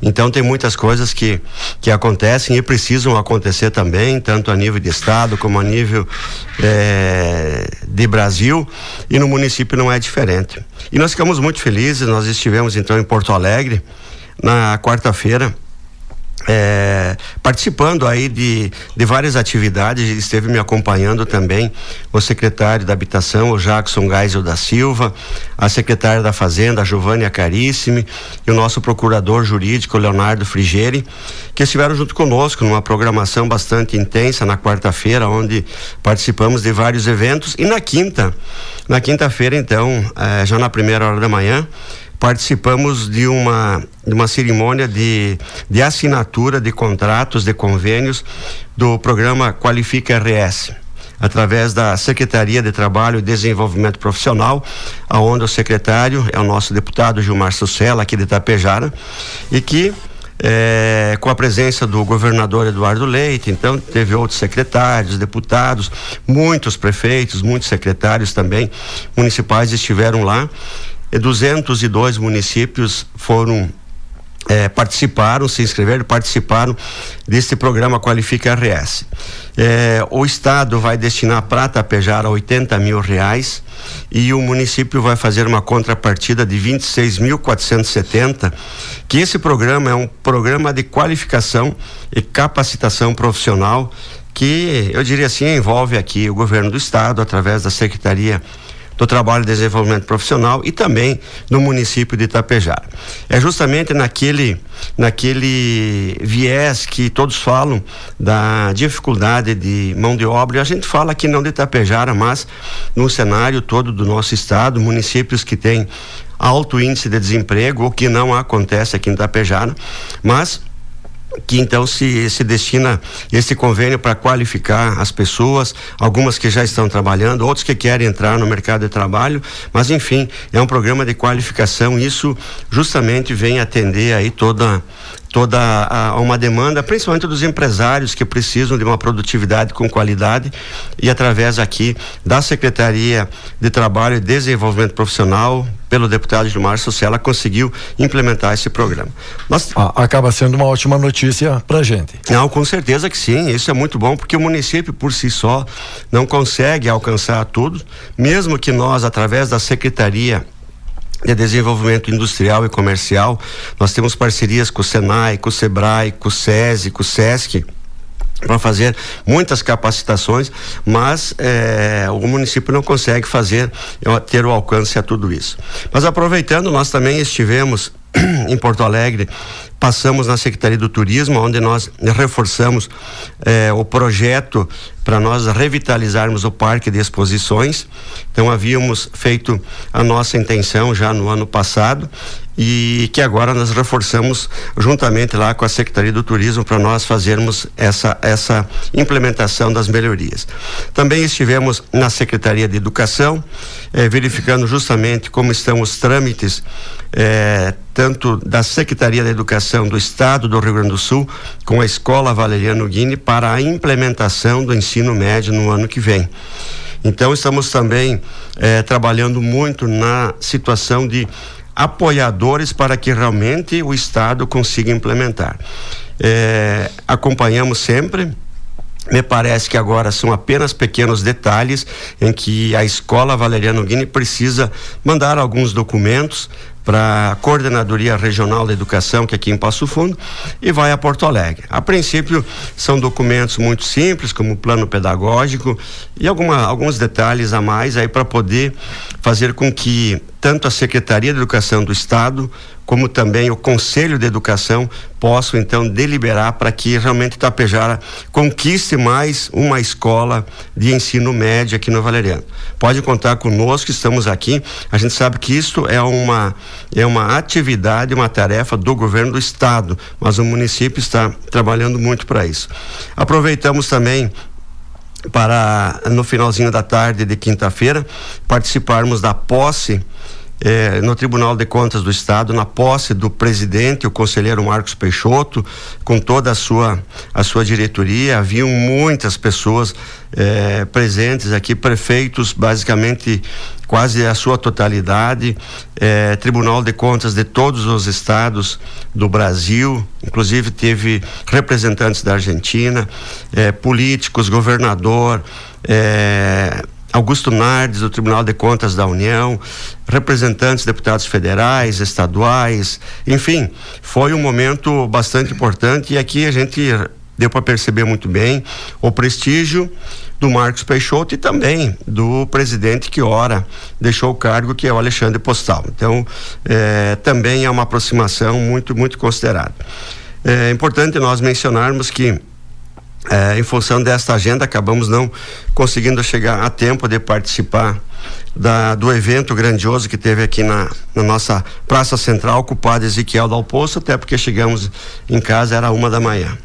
Então tem muitas coisas que, que acontecem e precisam acontecer também, tanto a nível de estado como a nível é, de Brasil e no município não é diferente. E nós ficamos muito felizes, nós estivemos então em Porto Alegre na quarta-feira é, participando aí de, de várias atividades, esteve me acompanhando também o secretário da Habitação, o Jackson Geisel da Silva, a secretária da Fazenda, a Giovânia Carissimi, e o nosso procurador jurídico, Leonardo Frigeri, que estiveram junto conosco numa programação bastante intensa na quarta-feira, onde participamos de vários eventos, e na quinta, na quinta-feira, então, é, já na primeira hora da manhã, participamos de uma, de uma cerimônia de, de assinatura de contratos, de convênios do programa Qualifica RS através da Secretaria de Trabalho e Desenvolvimento Profissional, aonde o secretário é o nosso deputado Gilmar Sucela, aqui de Itapejara, e que é, com a presença do governador Eduardo Leite, então teve outros secretários, deputados, muitos prefeitos, muitos secretários também municipais estiveram lá 202 municípios foram é, participaram, se inscreveram, participaram deste programa Qualifica RS. É, o Estado vai destinar para Tapejara 80 mil reais e o município vai fazer uma contrapartida de 26.470, que esse programa é um programa de qualificação e capacitação profissional que eu diria assim envolve aqui o governo do estado através da Secretaria do Trabalho e Desenvolvimento Profissional e também no município de Itapejara. É justamente naquele, naquele viés que todos falam da dificuldade de mão de obra, e a gente fala aqui não de Itapejara, mas no cenário todo do nosso estado, municípios que têm alto índice de desemprego, o que não acontece aqui em Itapejara, mas que então se, se destina esse convênio para qualificar as pessoas, algumas que já estão trabalhando, outros que querem entrar no mercado de trabalho, mas enfim, é um programa de qualificação, isso justamente vem atender aí toda toda a, uma demanda, principalmente dos empresários que precisam de uma produtividade com qualidade e através aqui da Secretaria de Trabalho e Desenvolvimento Profissional, pelo deputado Gilmar Sociela, conseguiu implementar esse programa. Nós... Acaba sendo uma ótima notícia para gente. Não, com certeza que sim. Isso é muito bom porque o município por si só não consegue alcançar tudo, mesmo que nós, através da Secretaria de desenvolvimento industrial e comercial. Nós temos parcerias com o Senai, com o Sebrae, com o SESI, com o SESC para fazer muitas capacitações, mas eh, o município não consegue fazer ter o alcance a tudo isso. Mas aproveitando, nós também estivemos (clears throat) em Porto Alegre, passamos na Secretaria do Turismo, onde nós reforçamos eh, o projeto para nós revitalizarmos o parque de exposições. Então havíamos feito a nossa intenção já no ano passado e que agora nós reforçamos juntamente lá com a Secretaria do Turismo para nós fazermos essa essa implementação das melhorias. Também estivemos na Secretaria de Educação eh, verificando justamente como estão os trâmites eh, tanto da Secretaria da Educação do Estado do Rio Grande do Sul com a Escola Valeriano Guine para a implementação do ensino médio no ano que vem. Então estamos também eh, trabalhando muito na situação de apoiadores para que realmente o Estado consiga implementar. É, acompanhamos sempre. Me parece que agora são apenas pequenos detalhes em que a escola Valeriano Guini precisa mandar alguns documentos para a Coordenadoria Regional da Educação, que é aqui em Passo Fundo, e vai a Porto Alegre. A princípio, são documentos muito simples, como plano pedagógico e alguma, alguns detalhes a mais aí para poder fazer com que tanto a Secretaria de Educação do Estado como também o Conselho de Educação possam então deliberar para que realmente Tapejara conquiste mais uma escola de ensino médio aqui no Valeriano. Pode contar conosco, estamos aqui. A gente sabe que isso é uma é uma atividade, uma tarefa do governo do estado, mas o município está trabalhando muito para isso. Aproveitamos também para no finalzinho da tarde de quinta-feira participarmos da posse eh, no Tribunal de Contas do Estado, na posse do presidente, o conselheiro Marcos Peixoto, com toda a sua, a sua diretoria. Haviam muitas pessoas eh, presentes aqui, prefeitos, basicamente quase a sua totalidade, eh, Tribunal de Contas de todos os estados do Brasil, inclusive teve representantes da Argentina, políticos, governador, eh, Augusto Nardes, do Tribunal de Contas da União, representantes, deputados federais, estaduais, enfim, foi um momento bastante importante e aqui a gente deu para perceber muito bem o prestígio do Marcos Peixoto e também do presidente que ora deixou o cargo, que é o Alexandre Postal. Então, eh, também é uma aproximação muito, muito considerada. É importante nós mencionarmos que é, em função desta agenda, acabamos não conseguindo chegar a tempo de participar da, do evento grandioso que teve aqui na, na nossa Praça Central, ocupado Ezequiel Dal Poço, até porque chegamos em casa, era uma da manhã.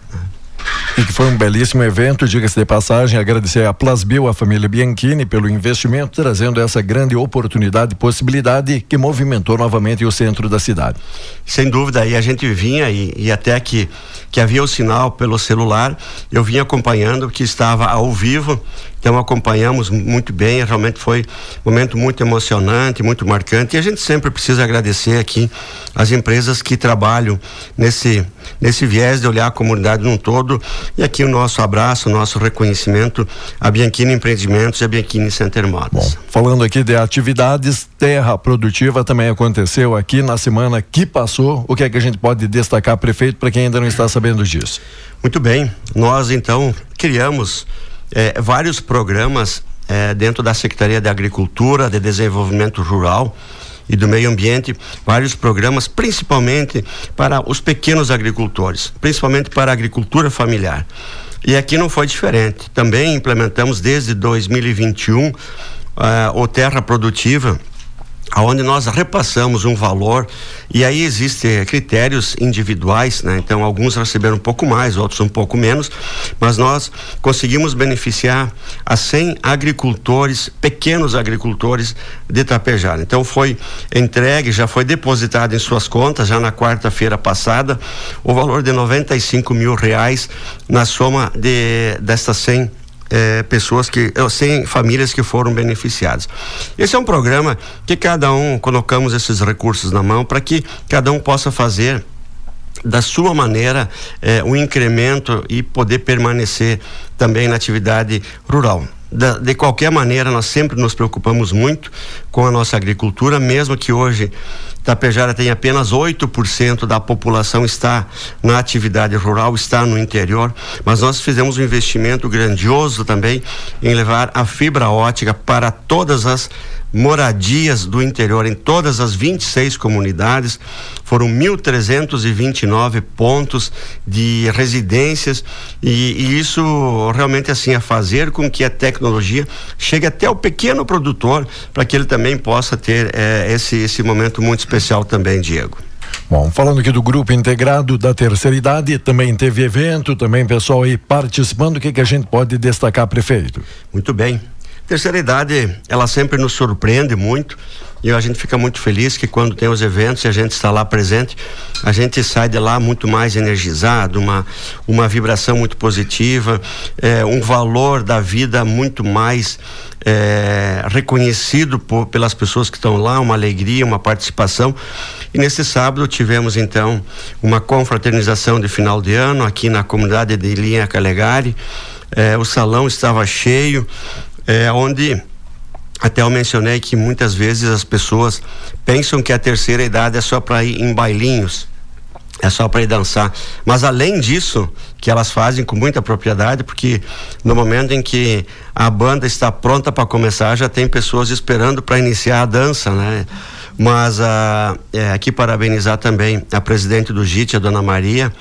E que foi um belíssimo evento, diga-se de passagem, agradecer a Plasbil, a família Bianchini, pelo investimento, trazendo essa grande oportunidade e possibilidade que movimentou novamente o centro da cidade. Sem dúvida, aí a gente vinha e, e até que, que havia o sinal pelo celular, eu vinha acompanhando que estava ao vivo então acompanhamos muito bem, realmente foi um momento muito emocionante, muito marcante. E a gente sempre precisa agradecer aqui as empresas que trabalham nesse nesse viés de olhar a comunidade num todo. E aqui o nosso abraço, o nosso reconhecimento a Bianchini Empreendimentos e a Bianchini Center Modas. falando aqui de atividades, terra produtiva também aconteceu aqui na semana que passou. O que é que a gente pode destacar, prefeito, para quem ainda não está sabendo disso? Muito bem. Nós então criamos é, vários programas é, dentro da Secretaria de Agricultura, de Desenvolvimento Rural e do Meio Ambiente, vários programas, principalmente para os pequenos agricultores, principalmente para a agricultura familiar. E aqui não foi diferente. Também implementamos desde 2021 uh, o Terra Produtiva aonde nós repassamos um valor e aí existem critérios individuais, né? Então alguns receberam um pouco mais, outros um pouco menos, mas nós conseguimos beneficiar a 100 agricultores, pequenos agricultores de Tapejara. Então foi entregue, já foi depositado em suas contas já na quarta-feira passada o valor de 95 mil reais na soma de destas 100 é, pessoas que, 100 famílias que foram beneficiadas. Esse é um programa que cada um colocamos esses recursos na mão para que cada um possa fazer da sua maneira eh, um incremento e poder permanecer também na atividade rural. Da, de qualquer maneira, nós sempre nos preocupamos muito com a nossa agricultura, mesmo que hoje Tapejara tem apenas 8% da população está na atividade rural, está no interior, mas nós fizemos um investimento grandioso também em levar a fibra ótica para todas as moradias do interior em todas as 26 comunidades. Foram 1.329 pontos de residências e, e, isso realmente assim a fazer com que a tecnologia chegue até o pequeno produtor para que ele também possa ter eh, esse esse momento muito especial também, Diego. Bom, falando aqui do grupo integrado da terceira idade, também teve evento, também pessoal aí participando, o que, que a gente pode destacar, prefeito? Muito bem. Terceira idade, ela sempre nos surpreende muito e a gente fica muito feliz que quando tem os eventos e a gente está lá presente, a gente sai de lá muito mais energizado, uma, uma vibração muito positiva, é, um valor da vida muito mais é, reconhecido por, pelas pessoas que estão lá, uma alegria, uma participação. E nesse sábado tivemos então uma confraternização de final de ano aqui na comunidade de Linha Calegari. É, o salão estava cheio, é, onde até eu mencionei que muitas vezes as pessoas pensam que a terceira idade é só para ir em bailinhos, é só para ir dançar. Mas além disso, que elas fazem com muita propriedade, porque no momento em que a banda está pronta para começar, já tem pessoas esperando para iniciar a dança, né? Mas uh, é, aqui parabenizar também a presidente do JIT, a dona Maria,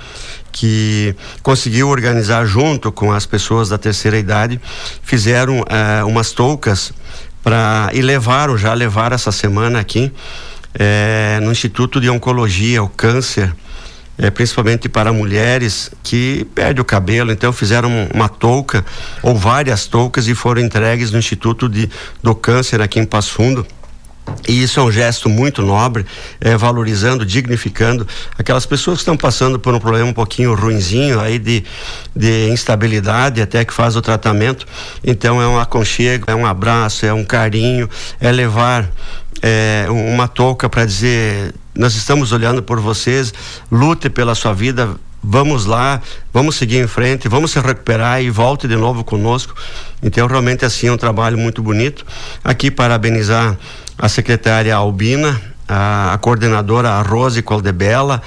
que conseguiu organizar junto com as pessoas da terceira idade, fizeram uh, umas toucas para e levaram, já levaram essa semana aqui é, no Instituto de Oncologia, o câncer, é, principalmente para mulheres que perdem o cabelo, então fizeram uma touca ou várias toucas e foram entregues no Instituto de, do Câncer aqui em Passo Fundo. E isso é um gesto muito nobre, é, valorizando, dignificando aquelas pessoas que estão passando por um problema um pouquinho ruinzinho aí de, de instabilidade até que faz o tratamento. Então é um aconchego, é um abraço, é um carinho, é levar é, uma touca para dizer nós estamos olhando por vocês, lute pela sua vida, vamos lá, vamos seguir em frente, vamos se recuperar e volte de novo conosco. Então, realmente, assim, é um trabalho muito bonito. Aqui, parabenizar a secretária Albina, a, a coordenadora Rose Coldebella,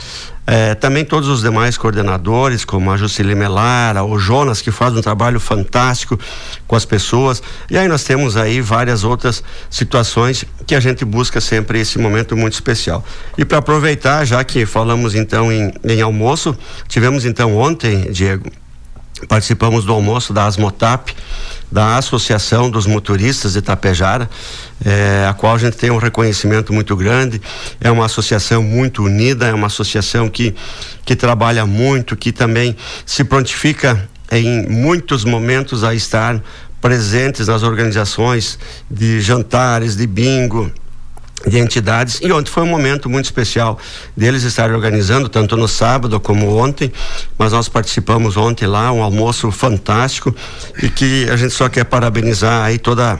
eh, também todos os demais coordenadores, como a Jucili Melara, o Jonas, que faz um trabalho fantástico com as pessoas. E aí nós temos aí várias outras situações que a gente busca sempre esse momento muito especial. E para aproveitar, já que falamos então em, em almoço, tivemos então ontem, Diego, participamos do almoço da Asmotap, da Associação dos Motoristas de Tapejara, eh, a qual a gente tem um reconhecimento muito grande. É uma associação muito unida, é uma associação que, que trabalha muito, que também se prontifica em muitos momentos a estar presentes nas organizações de jantares, de bingo, de entidades e ontem foi um momento muito especial deles estarem organizando tanto no sábado como ontem mas nós participamos ontem lá um almoço fantástico e que a gente só quer parabenizar aí toda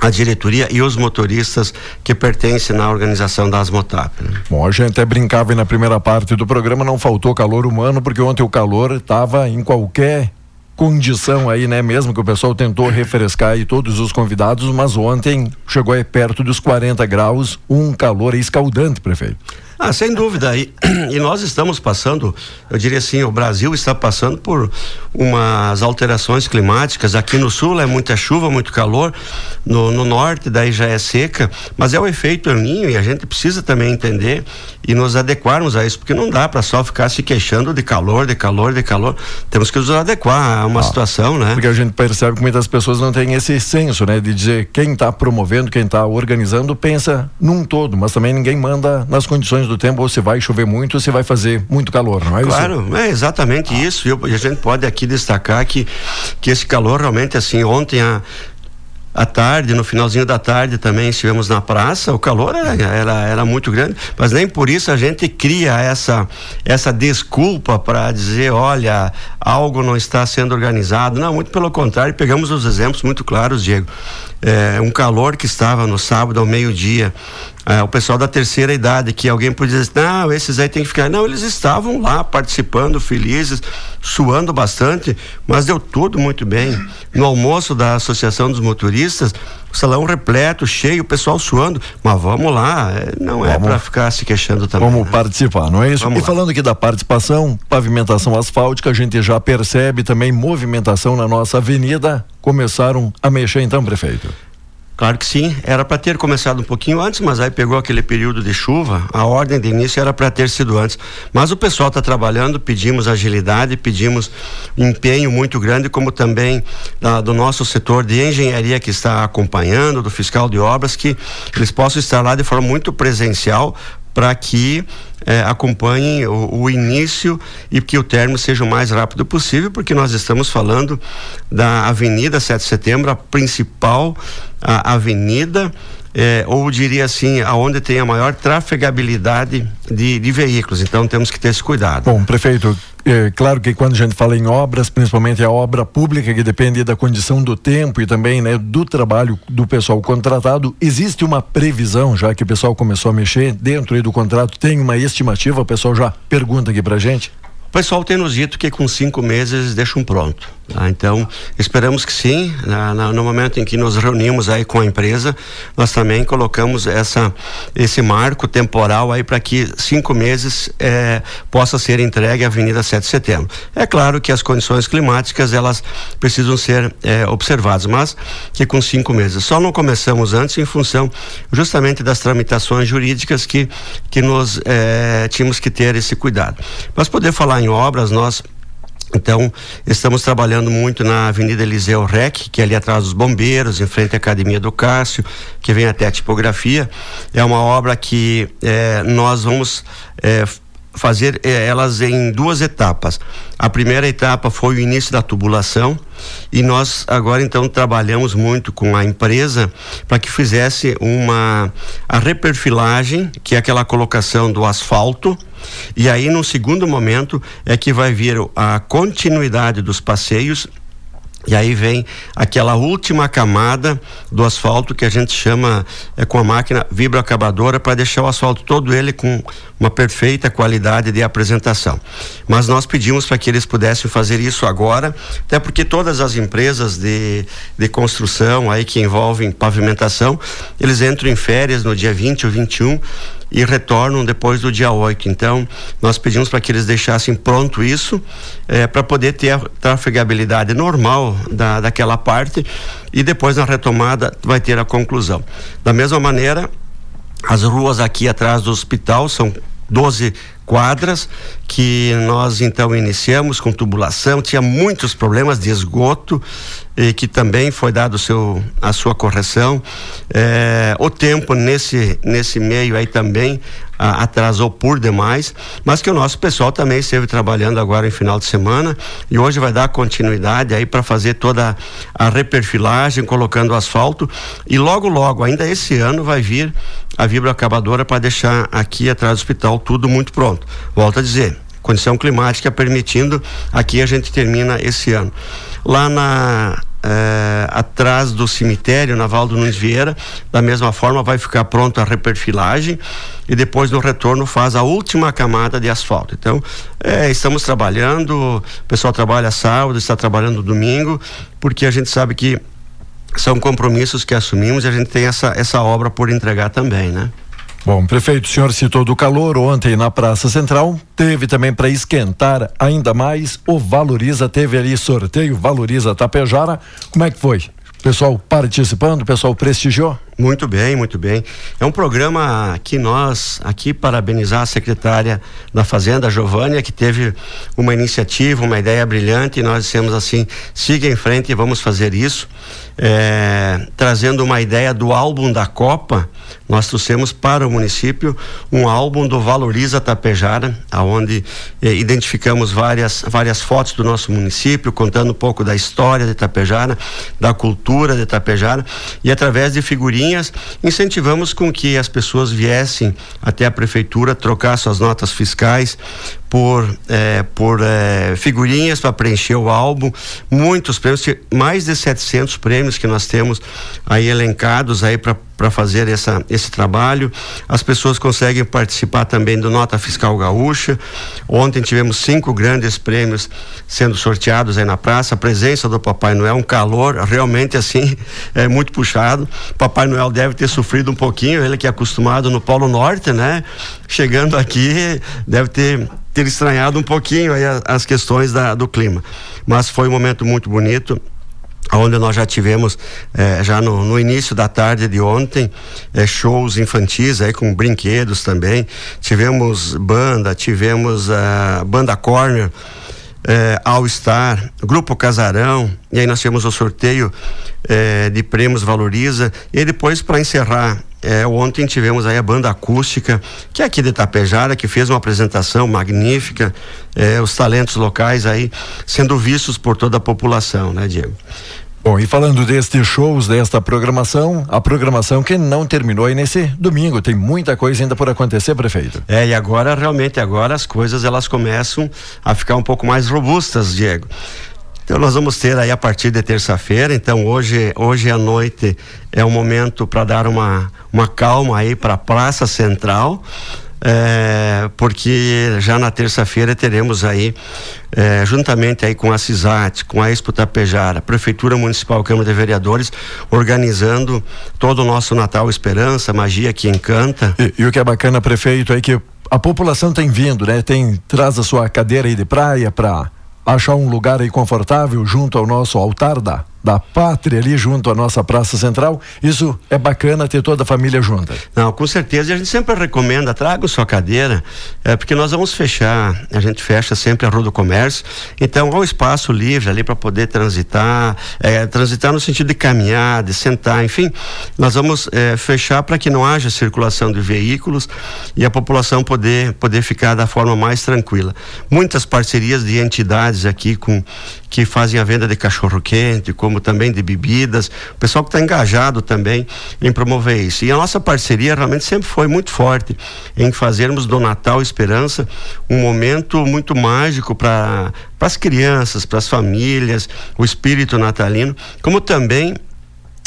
a diretoria e os motoristas que pertencem na organização das Motap. Né? Bom, a gente até brincava na primeira parte do programa, não faltou calor humano, porque ontem o calor estava em qualquer condição aí, né? Mesmo que o pessoal tentou refrescar aí todos os convidados, mas ontem chegou aí perto dos 40 graus, um calor escaldante, prefeito. Ah, sem dúvida. E, (clears throat) e nós estamos passando, eu diria assim, o Brasil está passando por umas alterações climáticas. Aqui no sul é muita chuva, muito calor. No, no norte, daí já é seca. Mas é o efeito El Ninho e a gente precisa também entender e nos adequarmos a isso, porque não dá para só ficar se queixando de calor, de calor, de calor. Temos que nos adequar a uma ah, situação, né? Porque a gente percebe que muitas pessoas não têm esse senso, né? De dizer quem está promovendo, quem está organizando, pensa num todo, mas também ninguém manda nas condições do do tempo, ou se vai chover muito, ou se vai fazer muito calor, não é claro, isso? Claro, é exatamente isso. E a gente pode aqui destacar que, que esse calor realmente, assim, ontem a, à tarde, no finalzinho da tarde também estivemos na praça, o calor era, era, era muito grande, mas nem por isso a gente cria essa, essa desculpa para dizer, olha, algo não está sendo organizado. Não, muito pelo contrário, pegamos os exemplos muito claros, Diego. É, um calor que estava no sábado ao meio-dia, é, o pessoal da terceira idade, que alguém podia dizer, não, esses aí tem que ficar. Não, eles estavam lá participando, felizes, suando bastante, mas deu tudo muito bem. No almoço da Associação dos Motoristas, o salão repleto, cheio, o pessoal suando. Mas vamos lá, é, não é para ficar se queixando também. Vamos né? participar, não é isso? Vamos e lá. falando aqui da participação, pavimentação asfáltica, a gente já percebe também movimentação na nossa avenida. Começaram a mexer então, prefeito? Claro que sim, era para ter começado um pouquinho antes, mas aí pegou aquele período de chuva, a ordem de início era para ter sido antes. Mas o pessoal está trabalhando, pedimos agilidade, pedimos empenho muito grande, como também da, do nosso setor de engenharia que está acompanhando, do fiscal de obras, que eles possam estar lá de forma muito presencial para que eh, acompanhem o, o, início e que o término seja o mais rápido possível, porque nós estamos falando da Avenida 7 de Setembro, a principal a avenida é, ou diria assim, aonde tem a maior trafegabilidade de, de, veículos. Então temos que ter esse cuidado. Bom, prefeito, é claro que quando a gente fala em obras, principalmente a obra pública, que depende da condição do tempo e também né, do trabalho do pessoal contratado, existe uma previsão, já que o pessoal começou a mexer dentro do contrato, tem uma estimativa, o pessoal já pergunta aqui pra gente? O pessoal tem nos dito que com cinco meses deixam pronto. Tá? Então, esperamos que sim. Na, na, no momento em que nos reunimos aí com a empresa, nós também colocamos essa, esse marco temporal aí para que cinco meses eh, possa ser entregue a Avenida 7 de Setembro. É claro que as condições climáticas elas precisam ser eh, observadas, mas que com cinco meses. Só não começamos antes em função justamente das tramitações jurídicas que que nós eh, tínhamos que ter esse cuidado. Mas poder falar em obras, nós então, estamos trabalhando muito na Avenida Eliseu Rec, que é ali atrás dos bombeiros, em frente à Academia do Cássio, que vem até a tipografia. É uma obra que eh, nós vamos eh, fazer eh, elas em duas etapas. A primeira etapa foi o início da tubulação e nós agora então trabalhamos muito com a empresa para que fizesse uma a reperfilagem, que é aquela colocação do asfalto, e aí no segundo momento é que vai vir a continuidade dos passeios e aí vem aquela última camada do asfalto que a gente chama é, com a máquina vibroacabadora para deixar o asfalto todo ele com uma perfeita qualidade de apresentação. Mas nós pedimos para que eles pudessem fazer isso agora, até porque todas as empresas de, de construção aí que envolvem pavimentação, eles entram em férias no dia 20 ou 21 e retornam depois do dia 8. Então, nós pedimos para que eles deixassem pronto isso eh, para poder ter a trafegabilidade normal da, daquela parte e depois na retomada vai ter a conclusão. Da mesma maneira, as ruas aqui atrás do hospital são 12 quadras que nós então iniciamos com tubulação, tinha muitos problemas de esgoto e que também foi dado seu, a sua correção. É, o tempo nesse, nesse meio aí também a, atrasou por demais, mas que o nosso pessoal também esteve trabalhando agora em final de semana e hoje vai dar continuidade aí para fazer toda a reperfilagem, colocando asfalto e logo, logo, ainda esse ano vai vir a vibroacabadora para deixar aqui atrás do hospital tudo muito pronto. Volto a dizer, condição climática permitindo, aqui a gente termina esse ano. Lá na eh, atrás do cemitério naval do Nunes Vieira, da mesma forma vai ficar pronta a reperfilagem e depois no retorno faz a última camada de asfalto. Então, eh, estamos trabalhando, o pessoal trabalha sábado, está trabalhando domingo, porque a gente sabe que são compromissos que assumimos e a gente tem essa, essa obra por entregar também, né? Bom, prefeito, o senhor citou do calor ontem na Praça Central, teve também para esquentar ainda mais, o Valoriza teve ali sorteio, Valoriza Tapejara, como é que foi? Pessoal participando, pessoal prestigiou? Muito bem, muito bem. É um programa que nós aqui parabenizar a secretária da Fazenda, Giovânia, que teve uma iniciativa, uma ideia brilhante e nós dissemos assim, siga em frente e vamos fazer isso. É, trazendo uma ideia do álbum da Copa, nós trouxemos para o município um álbum do Valoriza Tapejara, aonde eh, identificamos várias várias fotos do nosso município, contando um pouco da história de Tapejara, da cultura de Tapejara e através de figurinhas incentivamos com que as pessoas viessem até a prefeitura trocar suas notas fiscais por, eh, por eh, figurinhas para preencher o álbum, muitos prêmios, mais de 700 prêmios que nós temos aí elencados aí para para fazer essa, esse trabalho. As pessoas conseguem participar também do Nota Fiscal Gaúcha. Ontem tivemos cinco grandes prêmios sendo sorteados aí na praça. A presença do Papai Noel, um calor realmente assim, (laughs) é muito puxado. Papai Noel deve ter sofrido um pouquinho, ele que é acostumado no Polo Norte, né? Chegando aqui, deve ter ter estranhado um pouquinho as questões da, do clima. Mas foi um momento muito bonito onde nós já tivemos eh, já no, no, início da tarde de ontem eh, shows infantis aí com brinquedos também. Tivemos banda tivemos a banda corner eh, All Star, Grupo Casarão, e aí nós tivemos o sorteio eh, de prêmios Valoriza, e depois para encerrar é, ontem tivemos aí a banda acústica, que é aqui de Itapejara, que fez uma apresentação magnífica, é, os talentos locais aí sendo vistos por toda a população, né, Diego? Bom, e falando destes shows, desta programação, a programação que não terminou aí nesse domingo, tem muita coisa ainda por acontecer, prefeito. É, e agora, realmente, agora as coisas elas começam a ficar um pouco mais robustas, Diego. Então nós vamos ter aí a partir de terça-feira, então hoje hoje à noite é o momento para dar uma uma calma aí para a Praça Central. É, porque já na terça-feira teremos aí, é, juntamente aí com a CISAT, com a Expo Tapejara, Prefeitura Municipal, Câmara de Vereadores, organizando todo o nosso Natal Esperança, magia que encanta. E, e o que é bacana, prefeito, é que a população tem vindo, né? Tem, traz a sua cadeira aí de praia para achar um lugar aí confortável junto ao nosso altar da da pátria ali junto à nossa praça central. Isso é bacana ter toda a família junta. Não, com certeza. E a gente sempre recomenda, traga sua cadeira, é, porque nós vamos fechar, a gente fecha sempre a Rua do Comércio. Então, há um espaço livre ali para poder transitar, é, transitar no sentido de caminhar, de sentar, enfim. Nós vamos é, fechar para que não haja circulação de veículos e a população poder, poder ficar da forma mais tranquila. Muitas parcerias de entidades aqui com que fazem a venda de cachorro quente, como também de bebidas, o pessoal que está engajado também em promover isso. E a nossa parceria realmente sempre foi muito forte em fazermos do Natal Esperança um momento muito mágico para as crianças, para as famílias, o espírito natalino, como também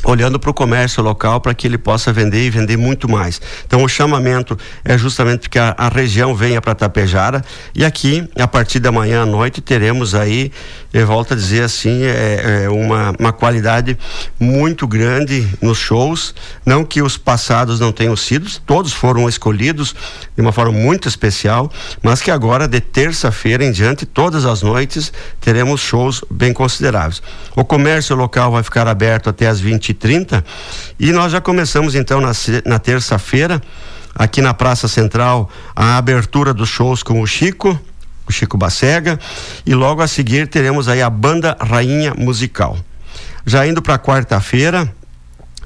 olhando para o comércio local para que ele possa vender e vender muito mais. Então o chamamento é justamente que a, a região venha para Tapejara e aqui a partir da manhã à noite teremos aí eu volto a dizer assim, é, é uma, uma qualidade muito grande nos shows. Não que os passados não tenham sido, todos foram escolhidos de uma forma muito especial, mas que agora, de terça-feira em diante, todas as noites, teremos shows bem consideráveis. O comércio local vai ficar aberto até as 20h30 e nós já começamos então na, na terça-feira, aqui na Praça Central, a abertura dos shows com o Chico o Chico Bacega, e logo a seguir teremos aí a banda Rainha Musical. Já indo para quarta-feira,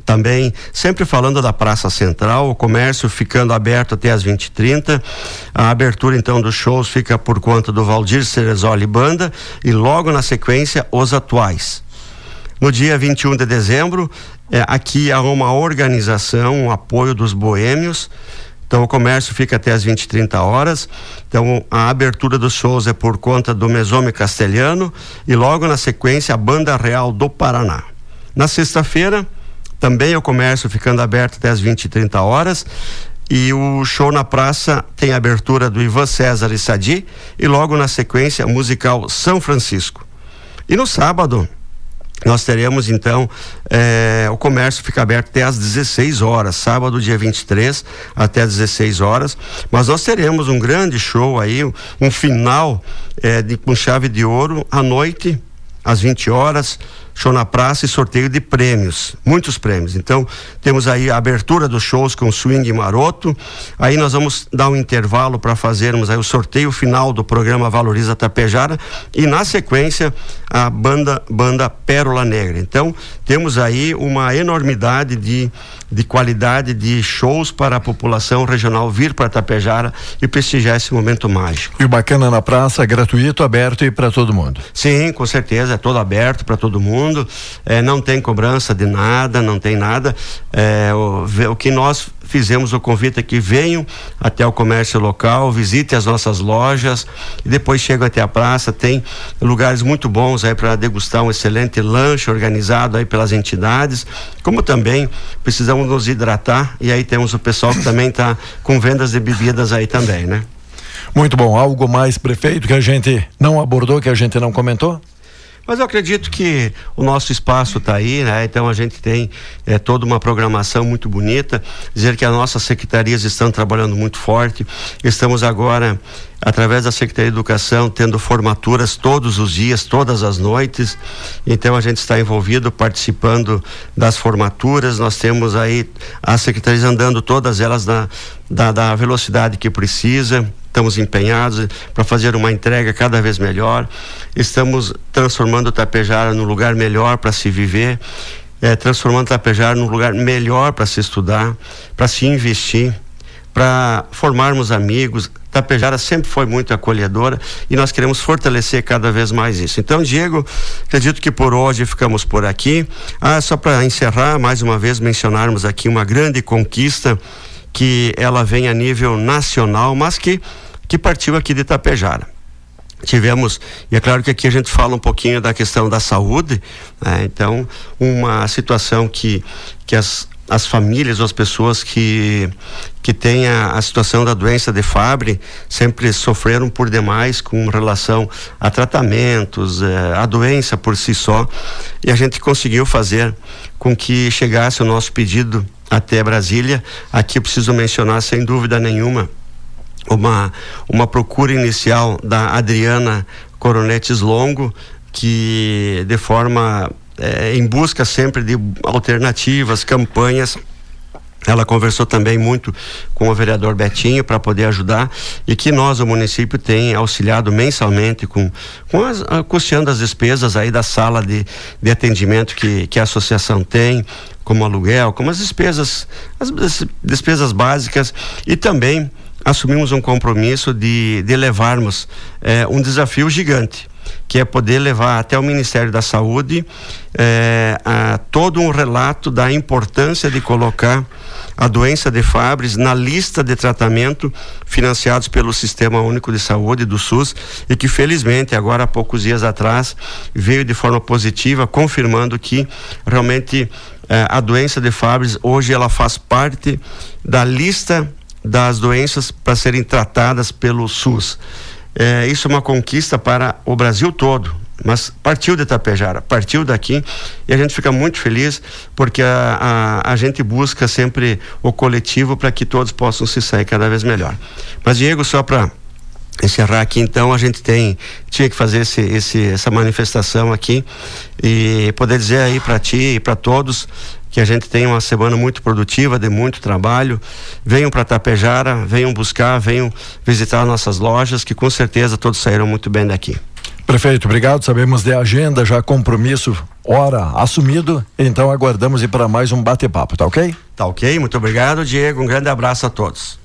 também sempre falando da Praça Central, o comércio ficando aberto até as 20h30. A abertura então dos shows fica por conta do Valdir Cerezoli Banda e logo na sequência os atuais. No dia 21 de dezembro, é, aqui há uma organização, um apoio dos boêmios então o comércio fica até as 20 30 horas. Então a abertura dos shows é por conta do Mesome Castelhano e logo na sequência a Banda Real do Paraná. Na sexta-feira, também o comércio ficando aberto até as 20 30 horas. E o show na praça tem a abertura do Ivan César e Sadi e logo na sequência musical São Francisco. E no sábado, nós teremos então eh, o comércio fica aberto até às 16 horas, sábado, dia 23, até às 16 horas. Mas nós teremos um grande show aí, um final eh, de, com chave de ouro à noite, às 20 horas show na praça e sorteio de prêmios, muitos prêmios. Então, temos aí a abertura dos shows com swing maroto. Aí nós vamos dar um intervalo para fazermos aí o sorteio final do programa Valoriza Tapejara e na sequência a banda banda Pérola Negra. Então, temos aí uma enormidade de de qualidade de shows para a população regional vir para Tapejara e prestigiar esse momento mágico. E o bacana na praça, gratuito, aberto e para todo mundo. Sim, com certeza, é todo aberto para todo mundo, é, não tem cobrança de nada, não tem nada. É, o, o que nós fizemos o convite que venham até o comércio local, visite as nossas lojas e depois chegam até a praça. Tem lugares muito bons aí para degustar um excelente lanche organizado aí pelas entidades, como também precisamos nos hidratar e aí temos o pessoal que também está com vendas de bebidas aí também, né? Muito bom. Algo mais, prefeito, que a gente não abordou, que a gente não comentou? Mas eu acredito que o nosso espaço está aí, né? Então a gente tem é, toda uma programação muito bonita. Dizer que as nossas secretarias estão trabalhando muito forte. Estamos agora através da Secretaria de Educação, tendo formaturas todos os dias, todas as noites. Então a gente está envolvido, participando das formaturas. Nós temos aí as secretarias andando todas elas na, da, da velocidade que precisa. Estamos empenhados para fazer uma entrega cada vez melhor. Estamos transformando Tapejara num lugar melhor para se viver. É, transformando Tapejara num lugar melhor para se estudar, para se investir, para formarmos amigos, Tapejara sempre foi muito acolhedora e nós queremos fortalecer cada vez mais isso. Então, Diego, acredito que por hoje ficamos por aqui. Ah, só para encerrar, mais uma vez mencionarmos aqui uma grande conquista que ela vem a nível nacional, mas que, que partiu aqui de Tapejara tivemos, e é claro que aqui a gente fala um pouquinho da questão da saúde, né? então uma situação que, que as, as famílias ou as pessoas que, que têm a, a, situação da doença de Fabry sempre sofreram por demais com relação a tratamentos, eh, a doença por si só, e a gente conseguiu fazer com que chegasse o nosso pedido até Brasília. Aqui eu preciso mencionar, sem dúvida nenhuma, uma, uma procura inicial da Adriana Coronetes Longo, que de forma é, em busca sempre de alternativas, campanhas. Ela conversou também muito com o vereador Betinho para poder ajudar e que nós, o município, tem auxiliado mensalmente com, com as, custeando as despesas aí da sala de, de atendimento que, que a associação tem, como aluguel, como as despesas, as despesas básicas e também assumimos um compromisso de, de levarmos eh, um desafio gigante que é poder levar até o Ministério da Saúde eh, a, todo um relato da importância de colocar a doença de Fabres na lista de tratamento financiados pelo Sistema Único de Saúde do SUS e que felizmente agora há poucos dias atrás veio de forma positiva confirmando que realmente eh, a doença de Fabres hoje ela faz parte da lista das doenças para serem tratadas pelo SUS. É, isso é uma conquista para o Brasil todo, mas partiu de Itapejara, partiu daqui e a gente fica muito feliz porque a, a, a gente busca sempre o coletivo para que todos possam se sair cada vez melhor. Mas Diego, só para encerrar aqui então a gente tem tinha que fazer esse, esse essa manifestação aqui e poder dizer aí para ti e para todos que a gente tenha uma semana muito produtiva, de muito trabalho. Venham para Tapejara, venham buscar, venham visitar nossas lojas, que com certeza todos saíram muito bem daqui. Prefeito, obrigado. Sabemos de agenda, já compromisso, hora assumido. Então aguardamos ir para mais um bate-papo, tá ok? Tá ok, muito obrigado, Diego. Um grande abraço a todos.